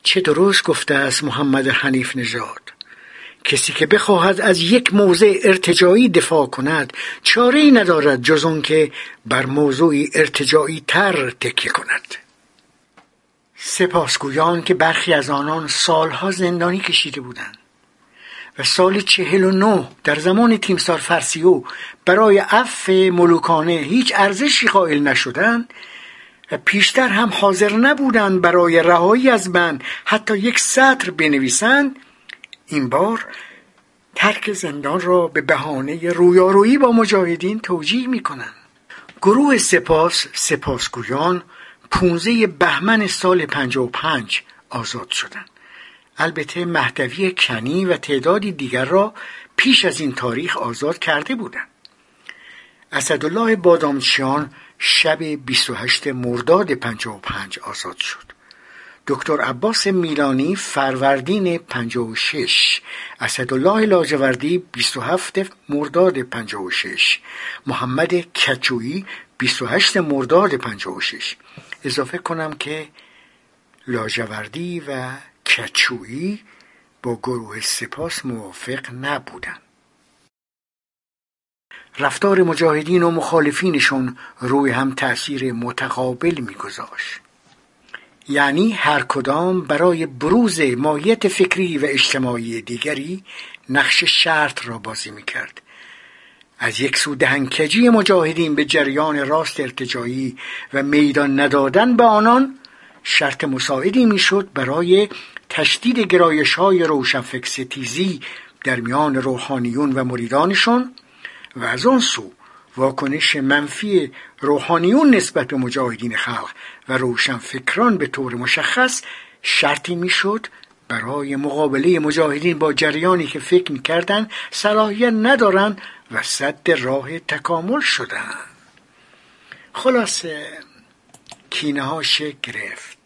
چه درست گفته است محمد حنیف نژاد؟ کسی که بخواهد از یک موضع ارتجایی دفاع کند چاره ای ندارد جز که بر موضوعی ارتجایی تر تکیه کند. سپاسگویان که برخی از آنان سالها زندانی کشیده بودند و سال چهل و نه در زمان تیمسار فرسیو برای عفو ملوکانه هیچ ارزشی قائل نشدند و پیشتر هم حاضر نبودند برای رهایی از بند حتی یک سطر بنویسند این بار ترک زندان را به بهانه رویارویی با مجاهدین توجیه می کنند گروه سپاس سپاسگویان پونزه بهمن سال 55 آزاد شدند. البته مهدوی کنی و تعدادی دیگر را پیش از این تاریخ آزاد کرده بودند. اسدالله بادامچیان شب 28 مرداد 55 آزاد شد. دکتر عباس میلانی فروردین 56 اسدالله لاجوردی 27 مرداد 56 محمد کچویی 28 مرداد 56 اضافه کنم که لاجوردی و کچویی با گروه سپاس موافق نبودند رفتار مجاهدین و مخالفینشون روی هم تأثیر متقابل میگذاشت. یعنی هر کدام برای بروز ماهیت فکری و اجتماعی دیگری نقش شرط را بازی می‌کرد. از یک سو دهنکجی مجاهدین به جریان راست ارتجایی و میدان ندادن به آنان شرط مساعدی می‌شد برای تشدید گرایش های روشنفکر ستیزی در میان روحانیون و مریدانشان و از آن سو واکنش منفی روحانیون نسبت به مجاهدین خلق و روشنفکران به طور مشخص شرطی می‌شد برای مقابله مجاهدین با جریانی که فکر می‌کردند صلاحیت ندارند و صد راه تکامل شدن. خلاصه کینه ها شکل گرفت.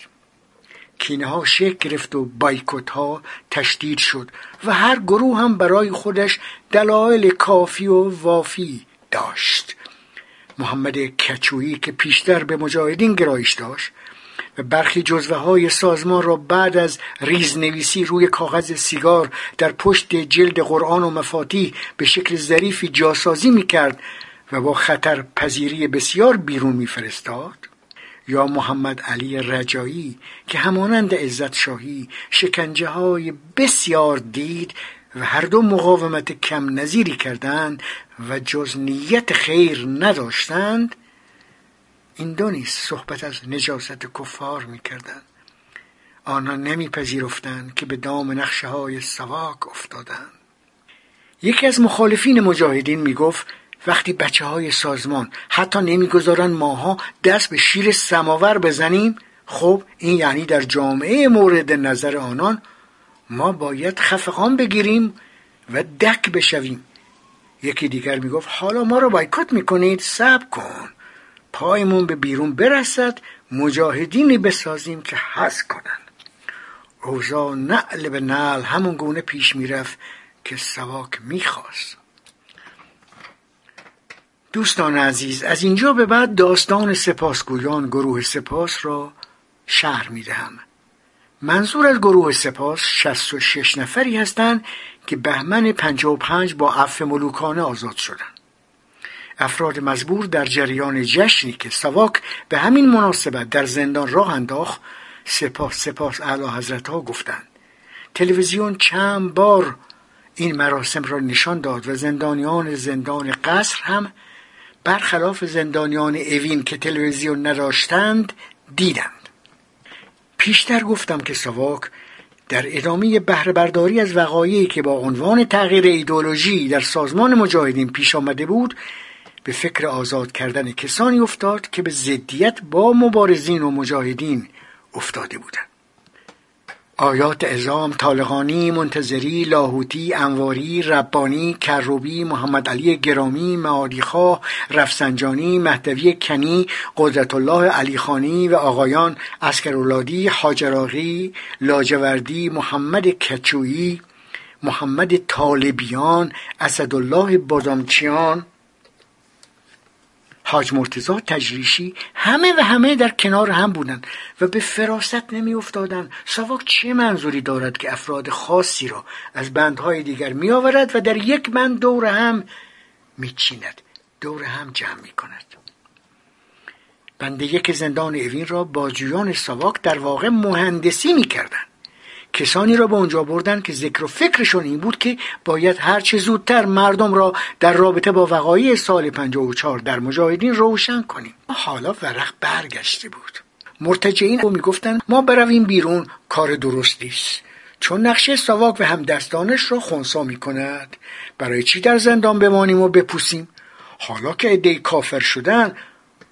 کینه ها شکل گرفت و بایکوت ها تشدید شد و هر گروه هم برای خودش دلایل کافی و وافی داشت. محمد کچویی که پیشتر به مجاهدین گرایش داشت و برخی جزوه های سازمان را بعد از ریزنویسی روی کاغذ سیگار در پشت جلد قرآن و مفاتی به شکل ظریفی جاسازی می‌کرد و با خطر پذیری بسیار بیرون میفرستاد. یا محمد علی رجایی که همانند عزت شاهی شکنجه های بسیار دید و هر دو مقاومت کم نظیری کردند و جز نیت خیر نداشتند این دو نیست صحبت از نجاست کفار می‌کردند. آنها نمیپذیرفتند که به دام نقشه های سواک افتادند. یکی از مخالفین مجاهدین می‌گفت وقتی بچه های سازمان حتی نمی‌گذارن ماها دست به شیر سماور بزنیم خب این یعنی در جامعه مورد نظر آنان ما باید خفقان بگیریم و دک بشویم. یکی دیگر می‌گفت حالا ما رو بایکوت می‌کنید صبر کن. پایمون به بیرون برسد مجاهدینی بسازیم که حس کنن اوضاع نعل به نعل همون گونه پیش می‌رفت که سواک می‌خواست. دوستان عزیز از اینجا به بعد داستان سپاسگویان گروه سپاس را شهر می‌دهم. منظور از گروه سپاس 66 نفری هستند که بهمن 55 با عفو ملوکانه آزاد شدند. افراد مزبور در جریان جشنی که سواک به همین مناسبت در زندان راه انداخت سپاس سپاس اعلی حضرت ها گفتند. تلویزیون چند بار این مراسم را نشان داد و زندانیان زندان قصر هم برخلاف زندانیان اوین که تلویزیون نداشتند دیدند. پیشتر گفتم که سواک در ادامه بهره برداری از وقایعی که با عنوان تغییر ایدولوژی در سازمان مجاهدین پیش آمده بود به فکر آزاد کردن کسانی افتاد که به ضدیت با مبارزین و مجاهدین افتاده بودند. آیات ازام طالقانی منتظری لاهوتی انواری ربانی کروبی محمد علی گرامی معادیخواه رفسنجانی مهدوی کنی قدرت الله علیخانی و آقایان اسکرولادی حاجراغی لاجوردی محمد کچویی محمد طالبیان اسدالله بادامچیان حاج مرتزا تجریشی همه و همه در کنار هم بودند و به فراست نمی افتادن سواک چه منظوری دارد که افراد خاصی را از بندهای دیگر می آورد و در یک بند دور هم می چیند دور هم جمع می کند بند یک زندان اوین را بازجویان سواک در واقع مهندسی می کردن. کسانی را به اونجا بردن که ذکر و فکرشون این بود که باید هرچه زودتر مردم را در رابطه با وقایع سال 54 در مجاهدین روشن کنیم. حالا ورق برگشته بود. مرتجعین او می‌گفتن ما برویم بیرون کار درستی است. چون نقشه ساواک و همدستانش را خونسا می کند برای چی در زندان بمانیم و بپوسیم؟ حالا که عدهای کافر شدن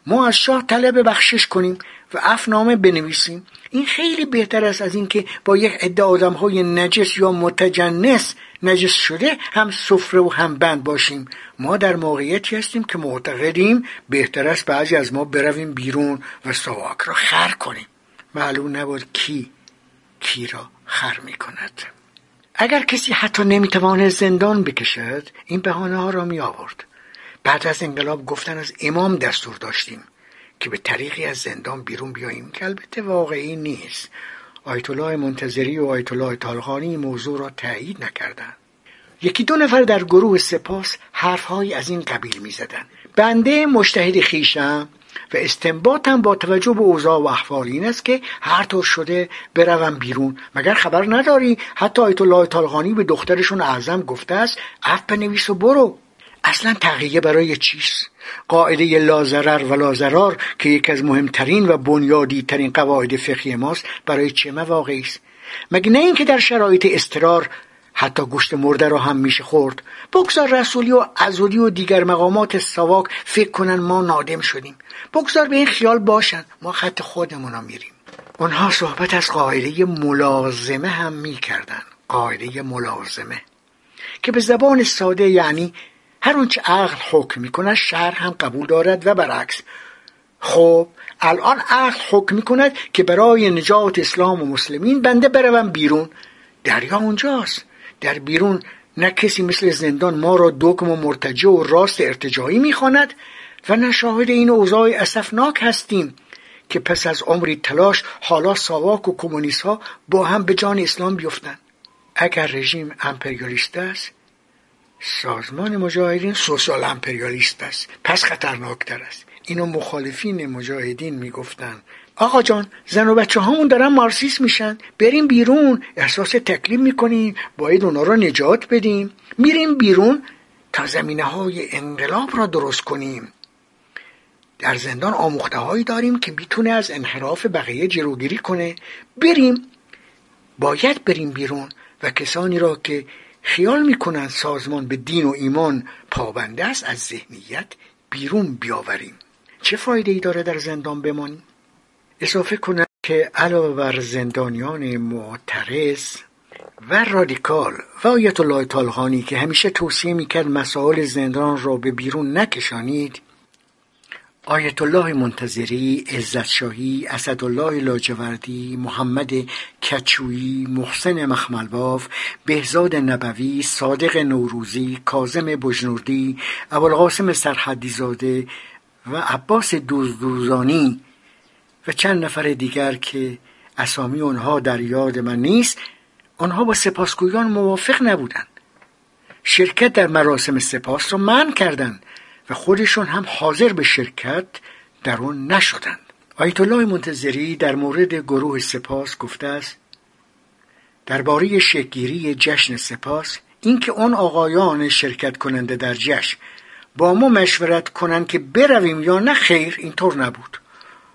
ما از شاه طلب بخشش کنیم. و افنامه بنویسیم. این خیلی بهتر است از اینکه با یک عده آدم های نجس یا متجنس نجس شده هم سفره و هم بند باشیم. ما در موقعیتی هستیم که معتقدیم بهتر است بعضی از ما برویم بیرون و سواک را خر کنیم. معلوم نبود کی کی را خر می کند اگر کسی حتی نمی‌تواند زندان بکشد این بهانه ها را می آورد بعد از انقلاب گفتن از امام دستور داشتیم. که به طریقی از زندان بیرون بیاییم. که البته واقعی نیست. آیت الله منتظری و آیت الله طالقانی موضوع را تایید نکردند. یکی دو نفر در گروه سپاس حرفهایی از این قبیل می‌زدند. بنده مشتهد خیشم و استنباطم با توجه به اوضاع و احوال این است که هر طور شده بروم بیرون. مگر خبر نداری؟ حتی آیت الله طالقانی به دخترشون اعظم گفته است عف بنویس و برو. اصلا تقیه برای چیست؟ قاعده لازرر و لازرار که یکی از مهمترین و بنیادی ترین قواعد فقهی ماست برای چه مواقعی است؟ مگه نه اینکه در شرایط استرار حتی گوشت مرده را هم میشه خورد؟ بگذار رسولی و ازولی و دیگر مقامات سواک فکر کنن ما نادم شدیم. بگذار به این خیال باشن. ما خط خودمون میریم. اونها صحبت از قاعده ملازمه هم می‌کردن. قاعده ملازمه. که به زبان ساده یعنی هر اونچه عقل حکم می‌کند شهر هم قبول دارد و برعکس. خب الان عقل حکم می‌کند که برای نجات اسلام و مسلمین بنده بروم بیرون. دریا اونجاست. در بیرون نه کسی مثل زندان ما را دکم و مرتجع و راست ارتجاعی می‌خواند و نه شاهد این اوضاع اسفناک هستیم که پس از عمری تلاش حالا ساواک و کمونیست ها با هم به جان اسلام بیفتند. اگر رژیم امپریالیست است سازمان مجاهدین سوسیال امپریالیست است. پس خطرناکتر است. اینو مخالفین مجاهدین می‌گفتن. آقا جان زن و بچه هامون دارن مارسیس میشن. بریم بیرون. احساس تکلیف می‌کنیم. باید اونا رو نجات بدیم. میریم بیرون تا زمینه های انقلاب را درست کنیم. در زندان آموخته هایی داریم که می‌تونه از انحراف بقیه جلوگیری کنه. بریم. باید بریم بیرون و کسانی را که خیال می‌کنند سازمان به دین و ایمان پابنده است از ذهنیت بیرون بیاوریم. چه فایده ای داره در زندان بمانیم؟ اضافه کنم که علاوه بر زندانیان معترض و رادیکال و آیت الله طالقانی که همیشه توصیه می‌کرد مسائل زندان را به بیرون نکشانید آیت الله منتظری، عزت شاهی، اسدالله لاجوردی، محمد کچویی، محسن مخملباف، بهزاد نبوی، صادق نوروزی، کازم بجنوردی، ابوالقاسم سرحدی زاده و عباس دوزدوزانی و چند نفر دیگر که اسامی آنها در یاد من نیست آنها با سپاسگویان موافق نبودند. شرکت در مراسم سپاس را من کردند. و خودشون هم حاضر به شرکت در آن نشدند آیت الله منتظری در مورد گروه سپاس گفته است درباره شکگیری جشن سپاس اینکه آن آقایان شرکت کننده در جشن با ما مشورت کنند که برویم یا نه خیر اینطور نبود.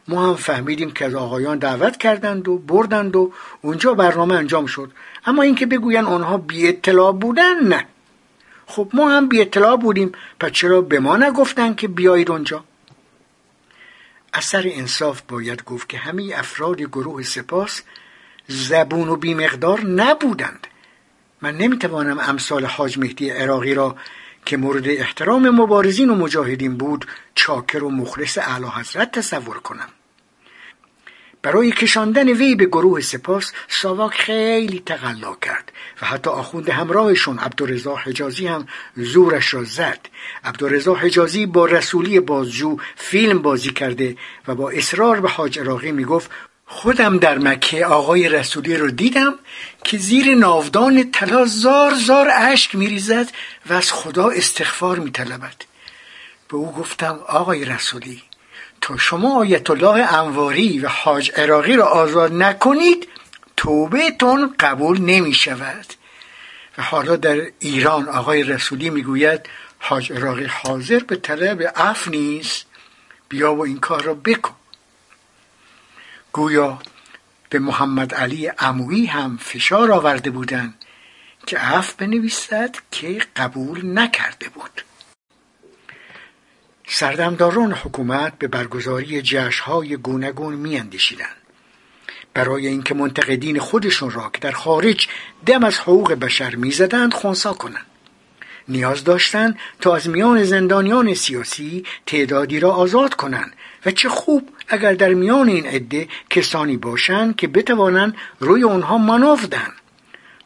ما هم فهمیدیم که از آقایان دعوت کردند و بردند و اونجا برنامه انجام شد. اما اینکه بگوین آنها بی اطلاع بودن نه. خب ما هم بی اطلاع بودیم پس چرا به ما نگفتن که بیایید اونجا؟ اثر انصاف باید گفت که همه افراد گروه سپاس زبون و بیمقدار نبودند. من نمی‌توانم امثال حاج مهدی عراقی را که مورد احترام مبارزین و مجاهدین بود چاکر و مخلص اعلی حضرت تصور کنم. برای کشاندن وی به گروه سپاس ساواک خیلی تقلا کرد و حتی آخوند همراهشون عبدالرضا حجازی هم زورش را زد. عبدالرضا حجازی با رسولی بازجو فیلم بازی کرده و با اصرار به حاج عراقی می‌گفت خودم در مکه آقای رسولی رو دیدم که زیر ناودان طلا زار زار اشک میریزد و از خدا استغفار میطلبد. به او گفتم آقای رسولی تا شما آیت الله انواری و حاج عراقی را آزاد نکنید توبهتون قبول نمی شود و حالا در ایران آقای رسولی می‌گوید حاج عراقی حاضر به طلب عف نیست. بیا و این کار را بکن. گویا به محمد علی عمویی هم فشار آورده بودند که عف بنویسد که قبول نکرده بود. سردمداران حکومت به برگزاری جشنهای گوناگون میاندیشیدند. برای اینکه منتقدین خودشون را که در خارج دم از حقوق بشر می‌زدند خونسا کنند. نیاز داشتند تا از میان زندانیان سیاسی تعدادی را آزاد کنند و چه خوب اگر در میان این عده کسانی باشند که بتوانند روی آنها مناف دهند.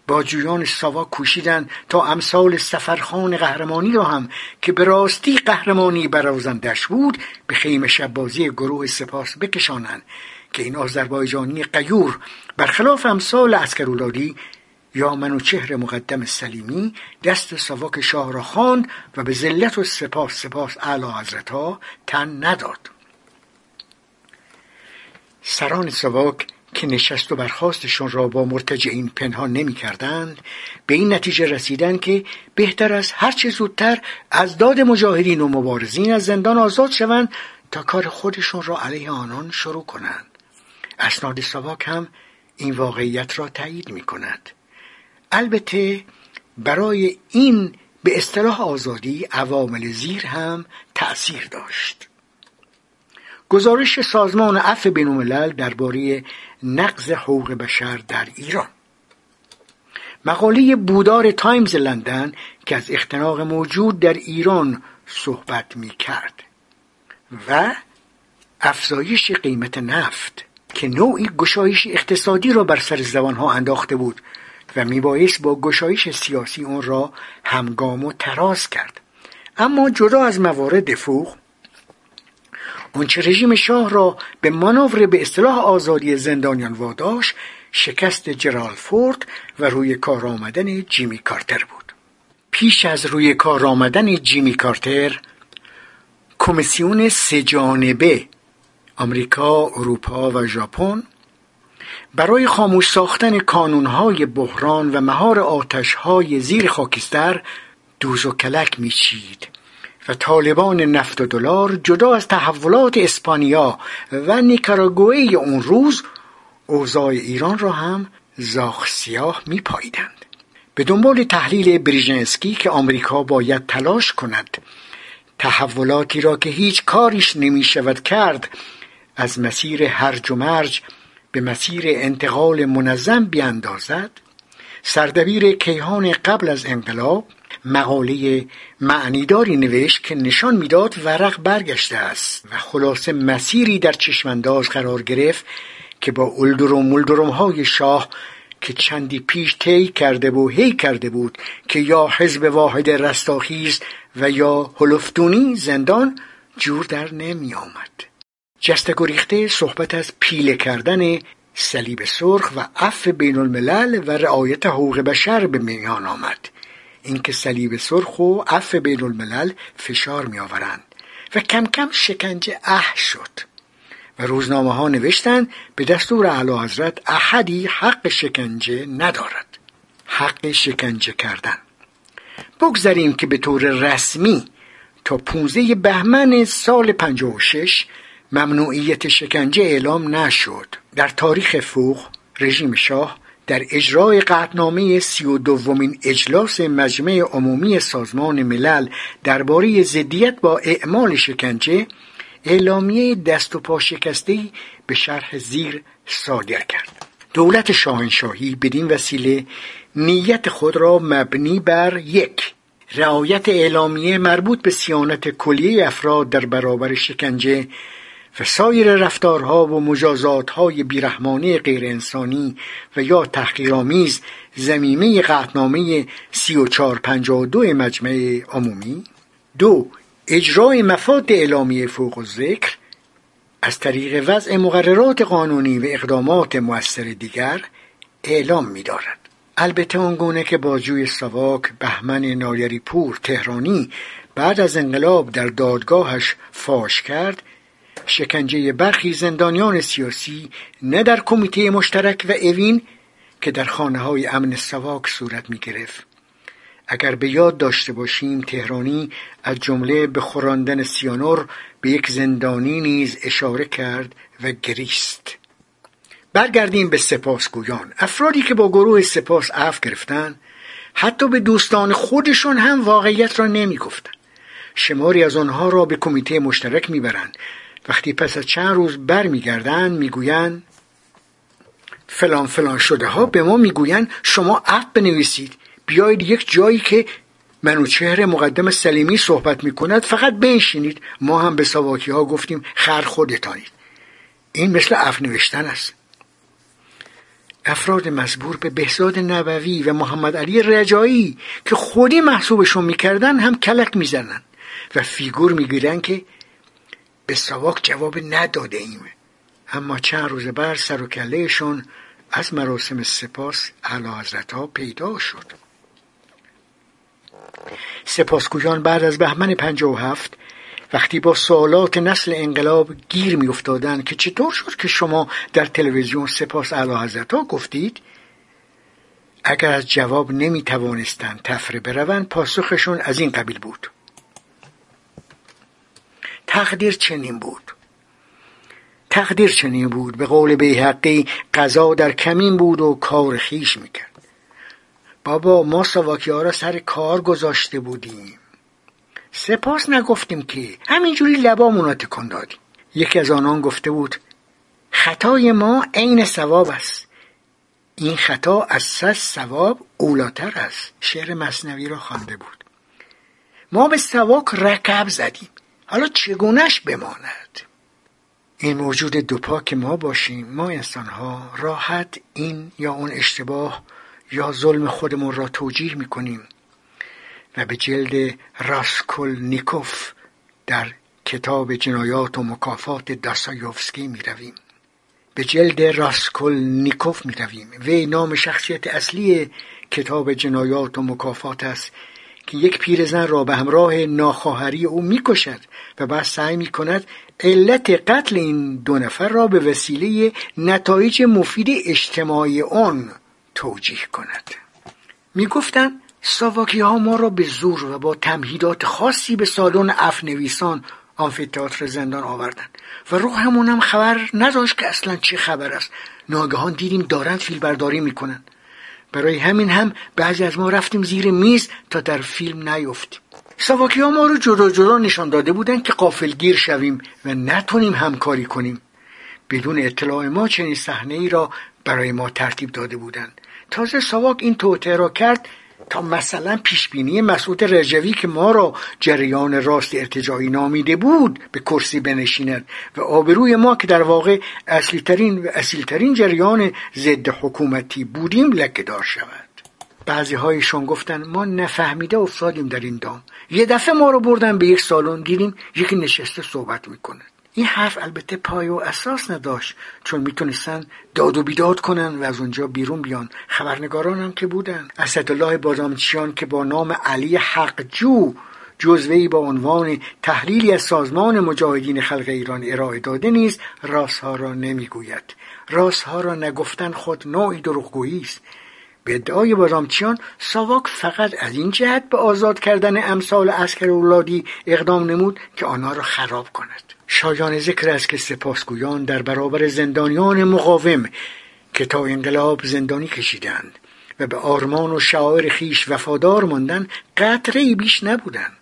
باجویان ساوا کوشیدند تا امثال سفرخان قهرمانی را هم که به راستی قهرمانی برازندش بود به خیم شبازی گروه سپاس بکشانند که این آذربایجانی قیور برخلاف امثال اسکرولادی یا منوچهر مقدم سلیمی دست ساواک شاه را خواند و به ذلت و سپاس سپاس اعلی حضرتها تن نداد. سران سواک که نشست و برخواستشون را با مرتجعین پنهان نمی کردند به این نتیجه رسیدن که بهتر است هرچه زودتر از داد مجاهدین و مبارزین از زندان آزاد شوند تا کار خودشون را علیه آنان شروع کنند. اسناد سواک هم این واقعیت را تایید می کند البته برای این به اصطلاح آزادی عوامل زیر هم تأثیر داشت. گزارش سازمان عفو بینالملل درباره نقض حقوق بشر در ایران. مقاله بودار تایمز لندن که از اختناق موجود در ایران صحبت می کرد و افزایش قیمت نفت که نوعی گشایش اقتصادی را بر سر زبانها انداخته بود و میبایست با گشایش سیاسی اون را همگام و تراز کرد. اما جدا از موارد فوق اونچه رژیم شاه را به مانور به اصطلاح آزادی زندانیان واداش شکست جرال فورد و روی کار آمدن جیمی کارتر بود. پیش از روی کار آمدن جیمی کارتر کمیسیون سهجانبه آمریکا، اروپا و ژاپن برای خاموش ساختن کانونهای بحران و مهار آتشهای زیر خاکستر دوز و کلک میچید. و طالبان نفت و دلار جدا از تحولات اسپانیا و نیکاراگوئه اون روز اوضاع ایران را هم زاخ سیاه می پایدند. به دنبال تحلیل بریژنسکی که آمریکا باید تلاش کند تحولاتی را که هیچ کاریش نمی شود کرد از مسیر هرج و مرج به مسیر انتقال منظم بیاندازد سردبیر کیهان قبل از انقلاب مقاله معنیداری نوشت که نشان می‌داد ورق برگشته است و خلاصه مسیری در چشمانداز قرار گرفت که با الدروم ملدروم های شاه که چندی پیش طی کرده و هی کرده بود که یا حزب واحد رستاخیز و یا هلفتونی زندان جور در نمی آمد جست صحبت از پیله کردن صلیب سرخ و عفو بین الملل و رعایت حقوق بشر به میان آمد. اینکه صلیب سرخ و عفو بین الملل فشار می آورند و کم کم شکنجه اه شد و روزنامه ها نوشتند به دستور اعلی حضرت احدی حق شکنجه ندارد. حق شکنجه کردن. بگذاریم که به طور رسمی تا 15 بهمن سال 56 ممنوعیت شکنجه اعلام نشد. در تاریخ فوق رژیم شاه در اجرای قطنامه سی و دومین اجلاس مجمع عمومی سازمان ملل درباره ضدیت با اعمال شکنجه اعلامیه دست و پا شکسته به شرح زیر صادر کرد. دولت شاهنشاهی بدین وسیله نیت خود را مبنی بر یک رعایت اعلامیه مربوط به سیانت کلیه افراد در برابر شکنجه و سایر رفتارها و مجازاتهای بیرحمانه غیر انسانی و یا تحقیرآمیز زمیمه قطنامه 3452 مجمع عمومی دو اجرای مفاد اعلامیه فوق و ذکر از طریق وضع مقررات قانونی و اقدامات مؤثر دیگر اعلام می دارد. البته آنگونه که بازجوی سواک بهمن نایری پور تهرانی بعد از انقلاب در دادگاهش فاش کرد شکنجه برخی زندانیان سیاسی نه در کمیته مشترک و اوین که در خانه های امن سواک صورت می گرفت. اگر به یاد داشته باشیم تهرانی از جمله به خوراندن سیانور به یک زندانی نیز اشاره کرد و گریست برگردیم به سپاسگویان افرادی که با گروه سپاس عفو گرفتن حتی به دوستان خودشون هم واقعیت را نمی گفتن. شماری از آنها را به کمیته مشترک می‌برند وقتی پس از چند روز برمیگردند می‌گویند فلان فلان شده ها به ما می‌گویند شما عفو بنویسید. بیایید یک جایی که منوچهر مقدم سلیمی صحبت می کند فقط بنشینید. ما هم به ساواکی ها گفتیم خر خودتانید. این مثل اف نوشتن است. افراد مزبور به بهزاد نبوی و محمد علی رجایی که خودی محسوبشون می‌کردن هم کلک می‌زنن و فیگور می‌گیرن که به سواک جواب نداده ایم. اما چند روز بعد سر و کلهشون از مراسم سپاس حضرت ها پیدا شد. سپاسگویان بعد از بهمن هفت وقتی با سوالات نسل انقلاب گیر می افتادن که چطور شد که شما در تلویزیون سپاس اعلی ها گفتید؟ اگر از جواب نمی توانستند تفره بروند پاسخشون از این قبیل بود. تقدیر چنین بود. تقدیر چنین بود. به قول بیحقی قضا در کمین بود و کار خیش می‌کرد. بابا ما سواکی ها را سر کار گذاشته بودیم. سپاس نگفتیم که همینجوری لبامون را تکان دادیم. یکی از آنان گفته بود خطای ما عین ثواب است. این خطا از صد ثواب اولاتر است. شعر مصنوی را خوانده بود. ما به سواک رکب زدیم. حالا چگونش بماند؟ این موجود دوپا که ما باشیم ما انسانها راحت این یا اون اشتباه یا ظلم خودمون را توجیه می‌کنیم و به جلد راسکل نیکوف در کتاب جنایات و مکافات داستایوفسکی می رویم به جلد راسکل نیکوف می رویم وی نام شخصیت اصلی کتاب جنایات و مکافات است که یک پیرزن را به همراه ناخواهری او می‌کشد و بعد سعی می کند علت قتل این دو نفر را به وسیله نتایج مفید اجتماعی آن توجیه کند. می‌گفتند ساواکی ها ما را به زور و با تمهیدات خاصی به سالن افنویسان آنفیتاتر زندان آوردند و روحمون هم خبر نداشت که اصلا چه خبر است. ناگهان دیدیم دارند فیل برداری می‌کنند. برای همین هم بعضی از ما رفتیم زیر میز تا در فیلم نیفتیم. ساواکی ها ما رو جدا جدا نشان داده بودند که قافلگیر شویم و نتونیم همکاری کنیم. بدون اطلاع ما چنین صحنه ای را برای ما ترتیب داده بودند تازه ساواک این توطعه را کرد تا مثلا پیشبینی مسعود رجوی که ما را جریان راست ارتجاعی نامیده بود به کرسی بنشیند و آبروی ما که در واقع اصلی ترین و اصیل ترین جریان ضد حکومتی بودیم لکهدار شود. بعضی هایشان گفتن ما نفهمیده افتادیم در این دام. یه دفعه ما رو بردن به یک سالن دیدیم یکی نشسته صحبت می‌کنه. این حرف البته پای و اساس نداشت چون می‌تونستن داد و بیداد کنن و از اونجا بیرون بیان. خبرنگاران هم که بودن. اسدالله بادامچیان که با نام علی حقجو جزوهی با عنوان تحلیلی از سازمان مجاهدین خلق ایران ارائه داده نیست راستها را نمی‌گوید. راستها را نگفتن خود نوعی دروغگویی است. به ادعای بادامچیان ساواک فقط از این جهت به آزاد کردن امثال اسکر اولادی اقدام نمود که آنها را خراب کند. شایان ذکر است که سپاسگویان در برابر زندانیان مقاوم که تا انقلاب زندانی کشیدند و به آرمان و شعائر خیش وفادار ماندن قطره بیش نبودند.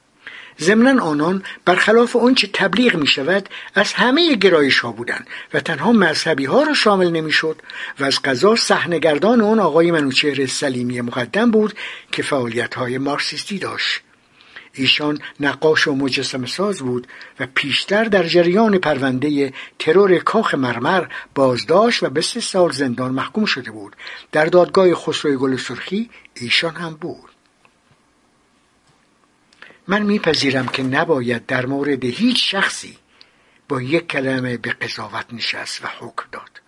ضمنا آنان برخلاف آنچه تبلیغ می شود از همه گرایش ها بودند و تنها مذهبی ها را شامل نمی‌شد و از قضا صحنهگردان آن آقای منوچهر سلیمی مقدم بود که فعالیت های مارکسیستی داشت. ایشان نقاش و مجسم ساز بود و پیشتر در جریان پرونده ترور کاخ مرمر بازداشت و به سه سال زندان محکوم شده بود. در دادگاه خسرو گل سرخی ایشان هم بود. من میپذیرم که نباید در مورد هیچ شخصی با یک کلمه به قضاوت نشست و حکم داد.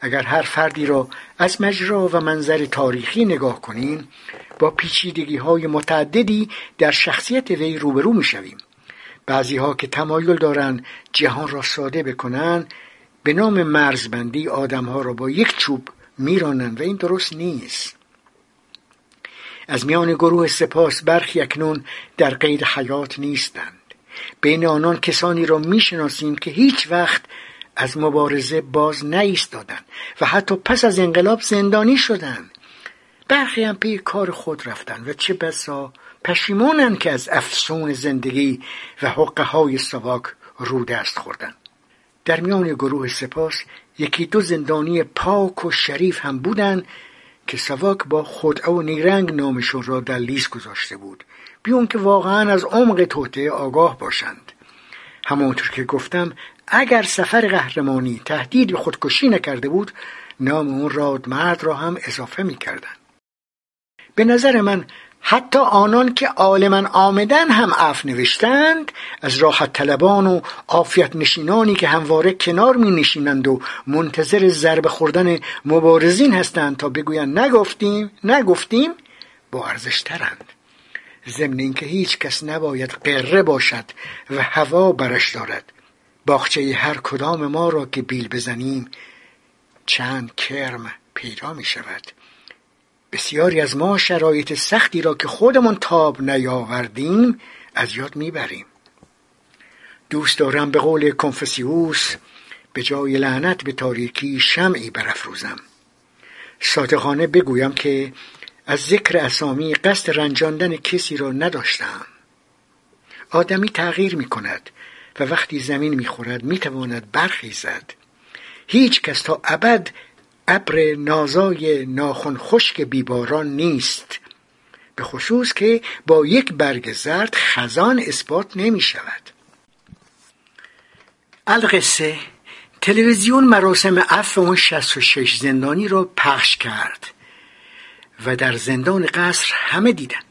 اگر هر فردی را از مجرا و منظر تاریخی نگاه کنیم با پیچیدگی های متعددی در شخصیت وی روبرو می شویم بعضی ها که تمایل دارند جهان را ساده بکنند به نام مرزبندی آدم ها را با یک چوب میرانند و این درست نیست. از میان گروه سپاس برخی اکنون در قید حیات نیستند. بین آنان کسانی را می‌شناسیم که هیچ وقت از مبارزه باز نایستادند و حتی پس از انقلاب زندانی شدند. برخی هم پی کار خود رفتن و چه بسا پشیمانن که از افسون زندگی و حقه های سواک رو دست خوردن در میان گروه سپاس یکی دو زندانی پاک و شریف هم بودن که سواک با خود و نیرنگ نامشون را در لیست گذاشته بود بیون که واقعا از عمق توطعه آگاه باشند. همانطور که گفتم اگر سفر قهرمانی تهدید به خودکشی نکرده بود نام اون رادمرد را هم اضافه می‌کردند. به نظر من حتی آنان که عالما آمدن هم اف نوشتند از راحت طلبان و عافیت نشینانی که همواره کنار می نشینند و منتظر ضربه خوردن مبارزین هستند تا بگویند نگفتیم نگفتیم با ارزش ترند. ضمن اینکه هیچ کس نباید قره باشد و هوا برش دارد. باغچه هر کدام ما را که بیل بزنیم چند کرم پیدا می شود. بسیاری از ما شرایط سختی را که خودمون تاب نیاوردیم از یاد می‌بریم. دوست دارم به قول کنفسیوس به جای لعنت به تاریکی شمعی برافروزم. صادقانه بگویم که از ذکر اسامی قصد رنجاندن کسی را نداشتم. آدمی تغییر می کند و وقتی زمین می خورد می تواند برخیزد. هیچ کس تا ابد ابر نازای ناخن خشک بیباران نیست به خصوص که با یک برگ زرد خزان اثبات نمی شود. القصه تلویزیون مراسم عفو اون 66 زندانی را پخش کرد و در زندان قصر همه دیدند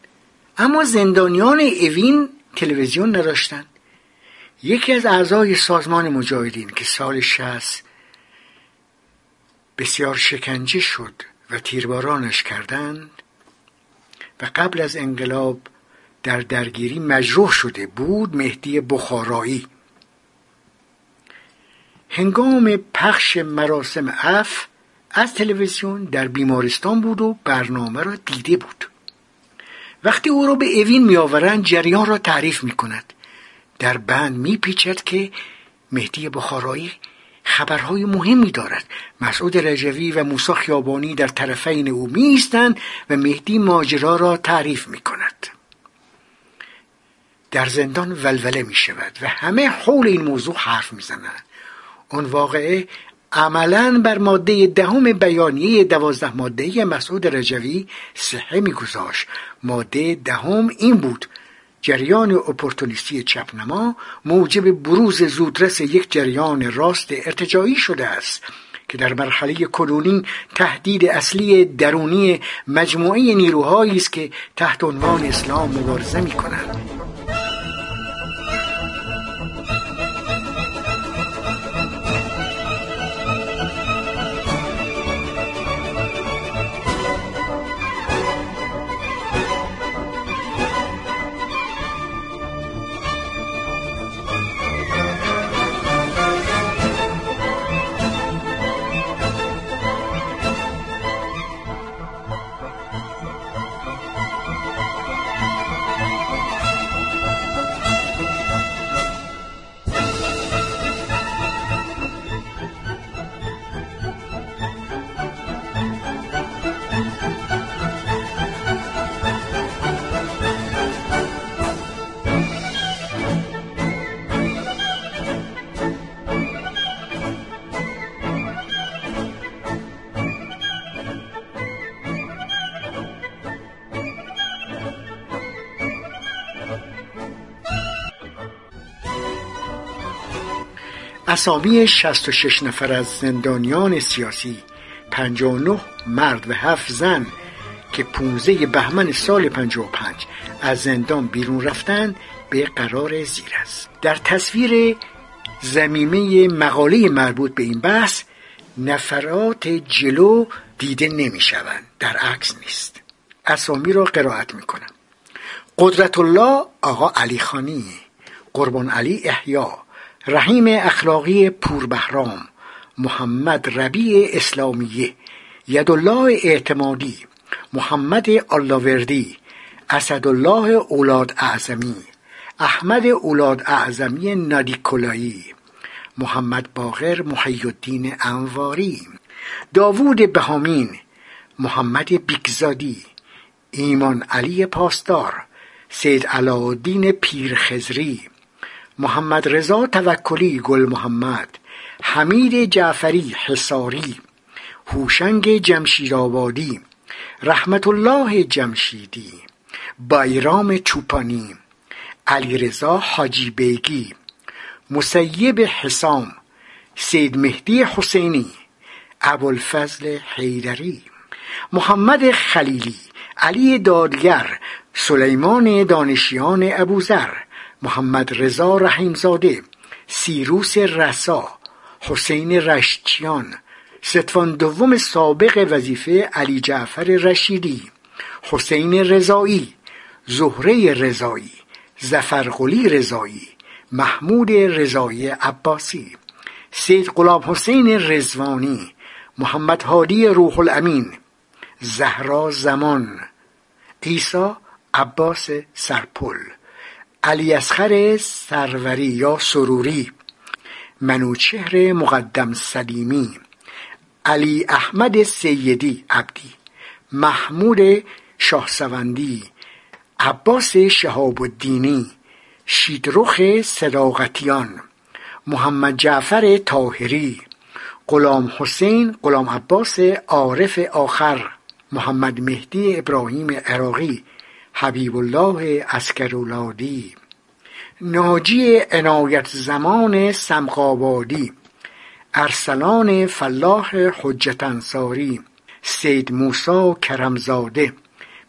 اما زندانیان اوین تلویزیون نداشتند یکی از اعضای سازمان مجاهدین که سال 60 بسیار شکنجه شد و تیربارانش کردند و قبل از انقلاب در درگیری مجروح شده بود مهدی بخارایی. هنگام پخش مراسم اف از تلویزیون در بیمارستان بود و برنامه را دیده بود. وقتی او را به اوین میآورند جریان را تعریف می کند در بند میپیچد که مهدی بخارایی خبرهای مهمی دارد. مسعود رجوی و موسی خیابانی در طرفین او میستند و مهدی ماجرا را تعریف می کند در زندان ولوله می شود و همه حول این موضوع حرف می زنند اون واقعه عملا بر ماده دهم بیانیه دوازده ماده مسعود رجوی صحه میگذاشت. ماده دهم این بود جریان اپورتونیستی چپنما موجب بروز زودرس یک جریان راست ارتجایی شده است که در مرحله کنونی تهدید اصلی درونی مجموعه نیروهایی است که تحت عنوان اسلام مبارزه می کنند اسامی 66 نفر از زندانیان سیاسی 59 مرد و 7 زن که 15 بهمن سال 55 از زندان بیرون رفتند به قرار زیر است. در تصویر زمیمه مقاله مربوط به این بحث نفرات جلو دیده نمی شوند. در عکس نیست. اسامی را قرائت می کنم. قدرت الله آقا علی خانی قربان علی احیا. رحیم اخلاقی پوربهرام محمد ربیع اسلامیه یدالله اعتمادی محمد اللاوردی اسدالله اولاد اعظمی احمد اولاد اعظمی نادیکولایی محمد باقر محی انواری داوود بهامین محمد بیگزادی ایمان علی پاسدار سید علاءالدین پیرخزری محمد رضا توکلی گل محمد حمید جعفری حساری هوشنگ جمشیرآبادی رحمت الله جمشیدی بایرام چوپانی علیرضا حاجی بیگی مسیب حسام سید مهدی حسینی ابوالفضل حیدری محمد خلیلی علی دادگر سلیمان دانشیان ابوذر محمد رضا رحیمزاده سیروس رسا حسین رشتیان ستوان دوم سابق وظیفه علی جعفر رشیدی حسین رضایی زهره رضایی زفرقلی رضایی محمود رضایی عباسی سید غلام حسین رزوانی محمد هادی روح الامین زهرا زمان عیسی عباس سرپل. علی اسخر سروری یا سروری منوچهر مقدم سلیمی علی احمد سیدی عبدی محمود شاهسوندی عباس شهاب الدینی شیدرخ صداقتیان محمد جعفر تاهری غلام حسین غلام عباس عارف آخر محمد مهدی ابراهیم عراقی حبیب الله اسکرولادی ناجی عنایت زمان سمقابادی ارسلان فلاح حجت انصاری. سید موسا کرمزاده.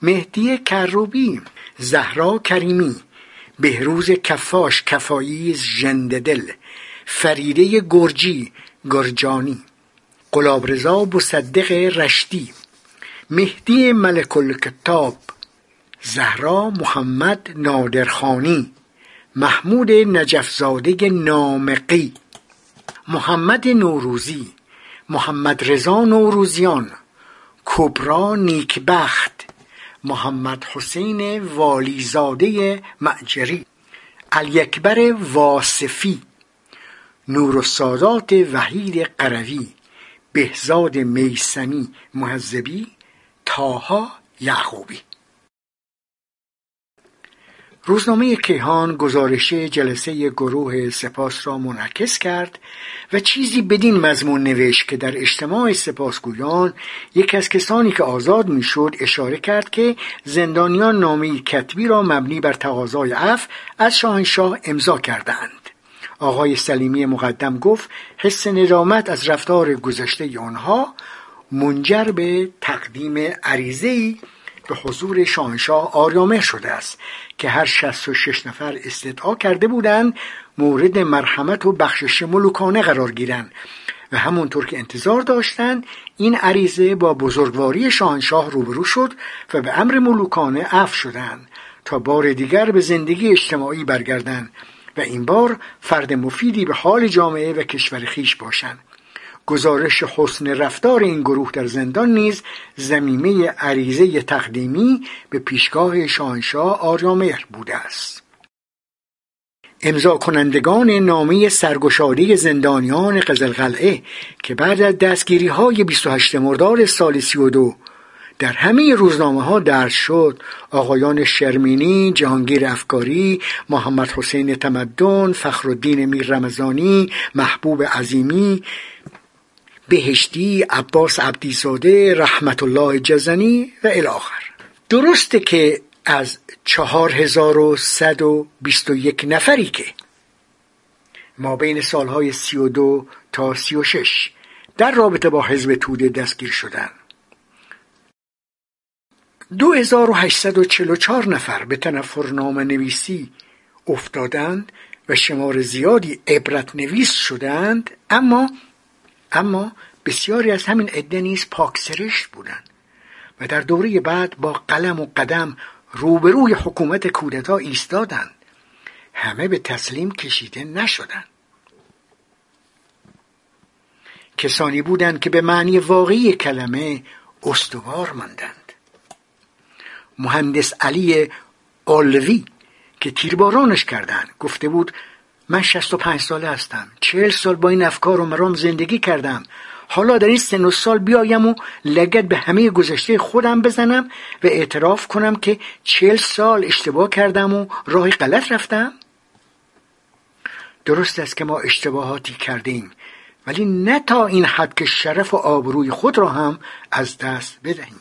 مهدی کروبی. زهرا کریمی. بهروز کفاش کفایی ژنددل فریده گرجی گرجانی. قلابرزا بصدق رشتی. مهدی ملک الکتاب زهرا محمد نادرخانی محمود نجفزاده نامقی محمد نوروزی محمد رضا نوروزیان کبرا نیکبخت محمد حسین والیزاده معجری الیکبر واصفی نور و سادات وحید قروی بهزاد میسمی مهذبی تاها یعقوبی. روزنامه کیهان گزارش جلسه گروه سپاس را منعکس کرد و چیزی بدین مضمون نوشت که در اجتماع سپاسگویان یکی از کسانی که آزاد می‌شد اشاره کرد که زندانیان نامه کتبی را مبنی بر تقاضای عفو از شاهنشاه امضا کردند آقای سلیمی مقدم گفت حس ندامت از رفتار گذشته آنها منجر به تقدیم عریضه به حضور شاهنشاه آریامه شده است که هر شست و شش نفر استدعا کرده بودند مورد مرحمت و بخشش ملوکانه قرار گیرند و همونطور که انتظار داشتند این عریضه با بزرگواری شاهنشاه روبرو شد و به امر ملوکانه عفو شدند تا بار دیگر به زندگی اجتماعی برگردند و این بار فرد مفیدی به حال جامعه و کشور خیش باشند. گزارش حسن رفتار این گروه در زندان نیز زمینه عریضه تقدیمی به پیشگاه شاهنشاه آریامهر بوده است. امضا کنندگان نامه سرگشاده زندانیان قزلقلعه که بعد از دستگیری های 28 مرداد سال 32 در همه روزنامه ها درس شد آقایان شرمینی، جهانگیر افکاری، محمد حسین تمدن، فخرالدین میر رمضانی، محبوب عظیمی، بهشتی، عباس عبدیزاده، رحمت الله جزنی و الاخر درسته که از چهار هزار و صد و بیست و یک نفری که ما بین سالهای سی و دو تا سی و شش در رابطه با حزب توده دستگیر شدن. دو هزار و هشتصد و چل و چار نفر به تنفرنامه نویسی افتادند و شمار زیادی عبرت نویس شدند اما اما بسیاری از همین عده نیز پاکسرشت بودند و در دوره بعد با قلم و قدم روبروی حکومت کودتا ایستادند. همه به تسلیم کشیده نشدند. کسانی بودند که به معنی واقعی کلمه استوار ماندند. مهندس علی اولوی که تیربارانش کردند گفته بود من 65 ساله هستم. چهل سال با این افکار و مرام زندگی کردم. حالا در این سن و سال بیایم و لگت به همه گذشته خودم بزنم و اعتراف کنم که چهل سال اشتباه کردم و راه غلط رفتم. درست است که ما اشتباهاتی کردیم ولی نه تا این حد که شرف و آبروی خود را هم از دست بدهیم.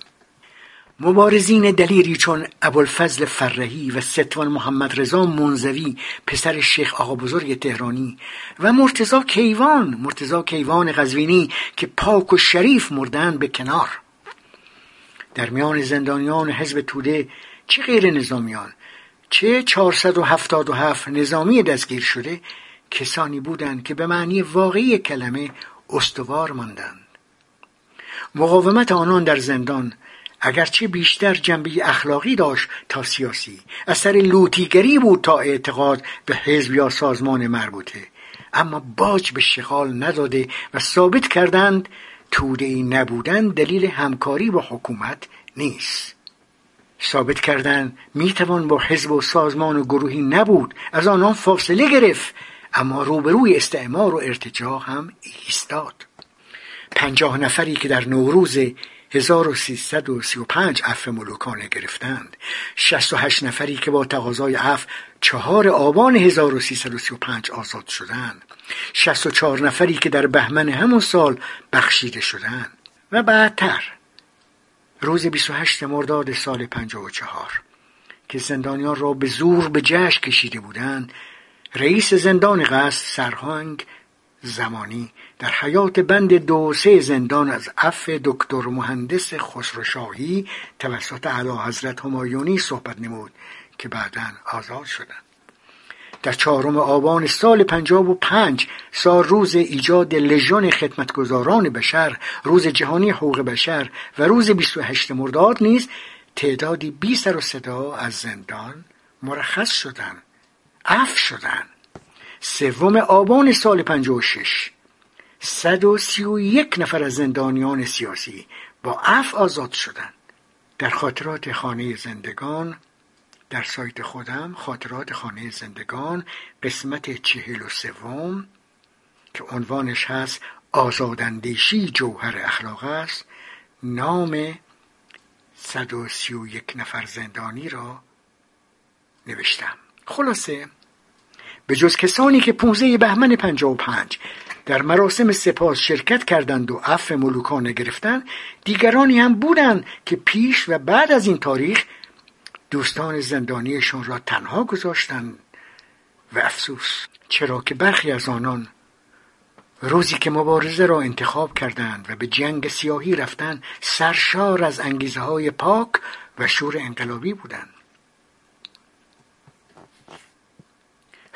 مبارزین دلیری چون ابوالفضل فرهی و ستوان محمد رضا منزوی پسر شیخ آقا بزرگ تهرانی و مرتزا کیوان مرتزا کیوان قزوینی که پاک و شریف مردن به کنار. در میان زندانیان حزب توده چه غیر نظامیان؟ چه 477 نظامی دستگیر شده؟ کسانی بودند که به معنی واقعی کلمه استوار ماندند. مقاومت آنان در زندان اگرچه بیشتر جنبه اخلاقی داشت تا سیاسی. اثر لوتیگری بود تا اعتقاد به حزب یا سازمان مربوطه. اما باج به شغال نداده و ثابت کردند توده ای نبودن دلیل همکاری با حکومت نیست. ثابت کردند می‌توان با حزب و سازمان و گروهی نبود از آنان فاصله گرفت اما روبروی استعمار و ارتجاع هم ایستاد. پنجاه نفری که در نوروز 1335 عفو ملوکانه گرفتند. 68 نفری که با تقاضای عفو چهار آبان 1335 آزاد شدند. 64 نفری که در بهمن همون سال بخشیده شدند. و بعدتر روز 28 مرداد سال 54 که زندانیان را به زور به جشن کشیده بودند رئیس زندان قصد سرهنگ زمانی در حیات بند دو سه زندان از عفو دکتر مهندس خسروشاهی توسط اعلی حضرت همایونی صحبت نمود که بعدا آزاد شدند. در چهارم آبان سال پنجاب و پنج سال روز ایجاد لژون خدمتگزاران بشر روز جهانی حقوق بشر و روز 28 مرداد نیز تعدادی بی سر و صدا از زندان مرخص شدند عفو شدند. سوم آبان سال 56 131 نفر از زندانیان سیاسی با عفو آزاد شدند. در خاطرات خانه زندگان در سایت خودم خاطرات خانه زندگان قسمت چهل و سوم که عنوانش هست آزاداندیشی جوهر اخلاق است نام 131 نفر زندانی را نوشتم. خلاصه به جز کسانی که 15 بهمن 55 در مراسم سپاس شرکت کردند و عفو ملوکانه گرفتند دیگرانی هم بودند که پیش و بعد از این تاریخ دوستان زندانیشون را تنها گذاشتند. و افسوس چرا که برخی از آنان روزی که مبارزه را انتخاب کردند و به جنگ سیاهی رفتند سرشار از انگیزه های پاک و شور انقلابی بودند.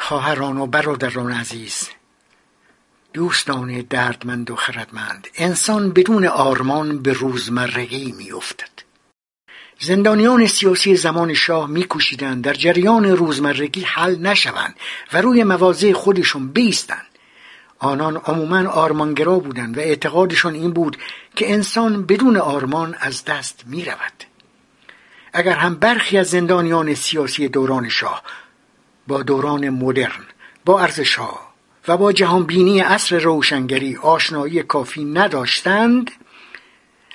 خواهران و برادران عزیز دوستان دردمند و خردمند انسان بدون آرمان به روزمرگی میافتد زندانیان سیاسی زمان شاه میکوشیدند در جریان روزمرگی حل نشوند و روی مواضع خودشون بیستند آنان عموما آرمانگرا بودند و اعتقادشان این بود که انسان بدون آرمان از دست می رود. اگر هم برخی از زندانیان سیاسی دوران شاه با دوران مدرن با ارزشها و با جهانبینی عصر روشنگری آشنایی کافی نداشتند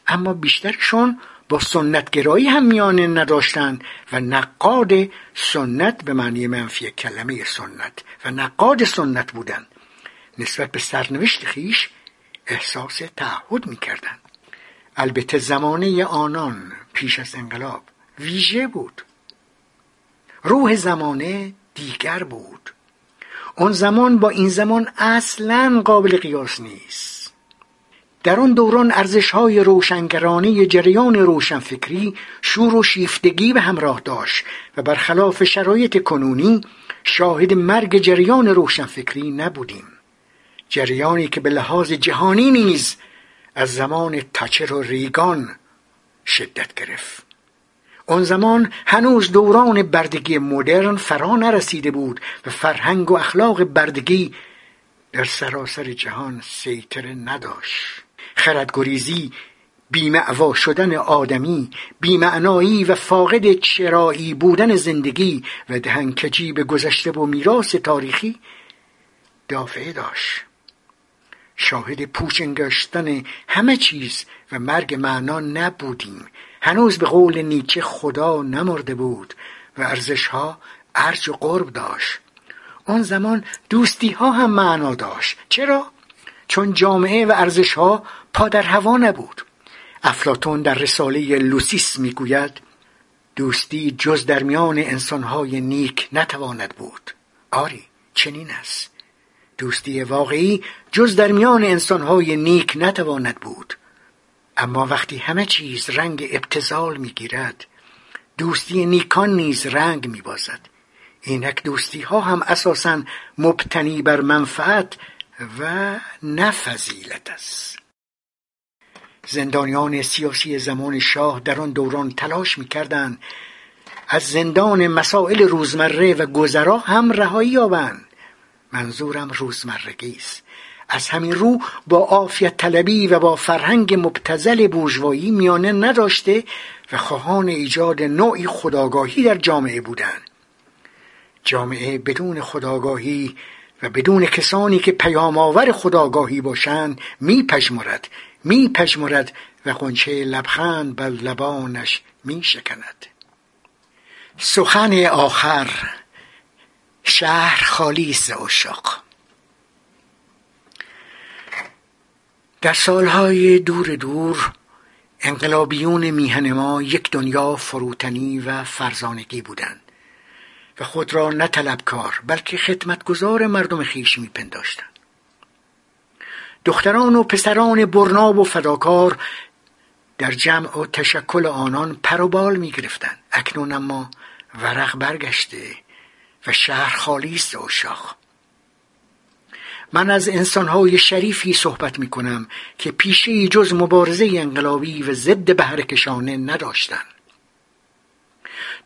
اما بیشترشون با سنتگرایی هم میانه نداشتند و نقاد سنت به معنی منفی کلمه سنت و نقاد سنت بودند نسبت به سرنوشت خیش احساس تعهد می‌کردند. البته زمانه آنان پیش از انقلاب ویژه بود. روح زمانه دیگر بود. آن زمان با این زمان اصلا قابل قیاس نیست. در آن دوران ارزش های روشنگرانه جریان روشنفکری شور و شیفتگی به همراه داشت و برخلاف شرایط کنونی شاهد مرگ جریان روشنفکری نبودیم. جریانی که به لحاظ جهانی نیز از زمان تاچر و ریگان شدت گرفت. آن زمان هنوز دوران بردگی مدرن فرا نرسیده بود و فرهنگ و اخلاق بردگی در سراسر جهان سیطره نداشت. خردگریزی بیمعوا شدن آدمی بیمعنایی و فاقد چرایی بودن زندگی و دهنکجی به گذشته و میراث تاریخی دافعه داشت. شاهد پوچنگشتن همه چیز و مرگ معنا نبودیم. هنوز به قول نیچه خدا نمرده بود و ارزش ها ارج و قرب داشت. آن زمان دوستی ها هم معنا داشت. چرا؟ چون جامعه و ارزش ها پا در هوا نبود. افلاتون در رساله لوسیس می‌گوید دوستی جز در میان انسانهای نیک نتواند بود. آری چنین است. دوستی واقعی جز در میان انسانهای نیک نتواند بود. اما وقتی همه چیز رنگ ابتزال می‌گیرد دوستی نیکان نیز رنگ میبازد. اینک دوستی ها هم اساسا مبتنی بر منفعت و نه است. زندانیان سیاسی زمان شاه در آن دوران تلاش می‌کردند از زندان مسائل روزمره و گذرا هم رهایی یابند. منظورم روزمرگی است. از همین رو با عافیت طلبی و با فرهنگ مبتزل بورژوایی میانه نداشته و خواهان ایجاد نوعی خداگاهی در جامعه بودند. جامعه بدون خداگاهی و بدون کسانی که پیام آور خداگاهی باشند میپژمرد میپژمرد و قنچه لبخند بر لبانش میشکند. سخن آخر شهر خالی است اشاق در سالهای دور دور انقلابیون میهن ما یک دنیا فروتنی و فرزانگی بودند و خود را نه طلبکار بلکه خدمتگزار مردم خیش میپنداشتند دختران و پسران برناب و فداکار در جمع و تشکل آنان پر و بال می گرفتن. اکنون اما ورق برگشته و شهر خالی است اشاق من از انسانهای شریفی صحبت می کنم که پیشه جز مبارزه انقلابی و ضد بهرکشانه نداشتند.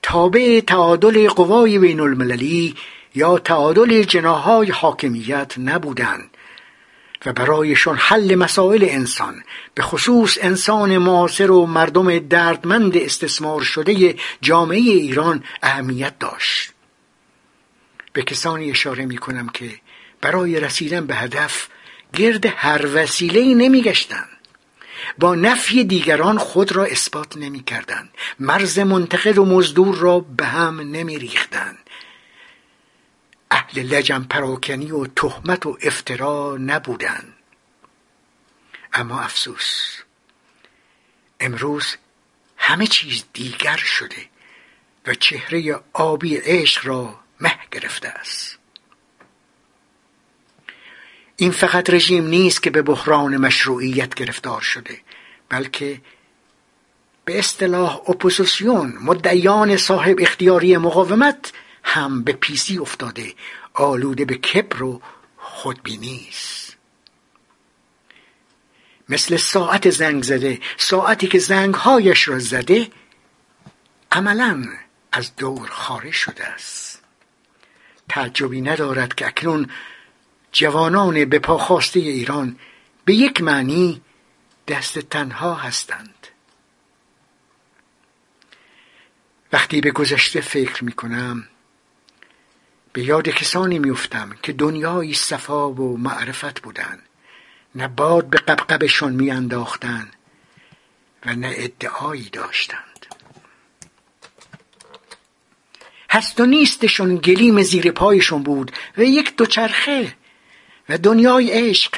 تابع تعادل قوای بین المللی یا تعادل جناهای حاکمیت نبودند و برایشان حل مسائل انسان به خصوص انسان معاصر و مردم دردمند استثمار شده جامعه ایران اهمیت داشت. به کسانی اشاره می کنم که برای رسیدن به هدف گرد هر وسیله نمی گشتن. با نفی دیگران خود را اثبات نمی کردن. مرز منتقد و مزدور را به هم نمی ریختن. اهل لجم پراکنی و تهمت و افترا نبودند اما افسوس امروز همه چیز دیگر شده و چهره آبی عشق را مه گرفته است این فقط رژیم نیست که به بحران مشروعیت گرفتار شده بلکه به اصطلاح اپوزیسیون مدعیان صاحب اختیاری مقاومت هم به پیسی افتاده آلوده به کبر و خودبینی است مثل ساعت زنگ زده ساعتی که زنگهایش را زده عملا از دور خارج شده است. تعجبی ندارد که اکنون جوانان به پاخواسته ایران به یک معنی دست تنها هستند. وقتی به گذشته فکر می کنم به یاد کسانی میافتم که دنیایی صفا و معرفت بودند. نه باد به قبقبشان میانداختند و نه ادعایی داشتند. هست و نیستشون گلیم زیر پایشون بود و یک دوچرخه و دنیای عشق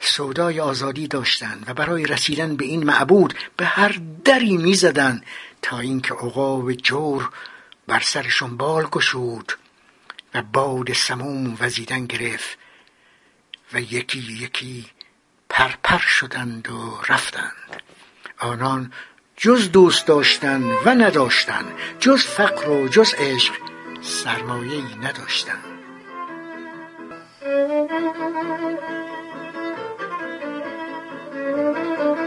سودای آزادی داشتند و برای رسیدن به این معبود به هر دری می‌زدند تا اینکه عقاب جور بر سرشون بال گشود و باد سموم وزیدن گرفت و یکی یکی پرپر شدند و رفتند. آنان جز دوست داشتن و نداشتن جز فقر و جز عشق سرمایه‌ای نداشتند Thank you.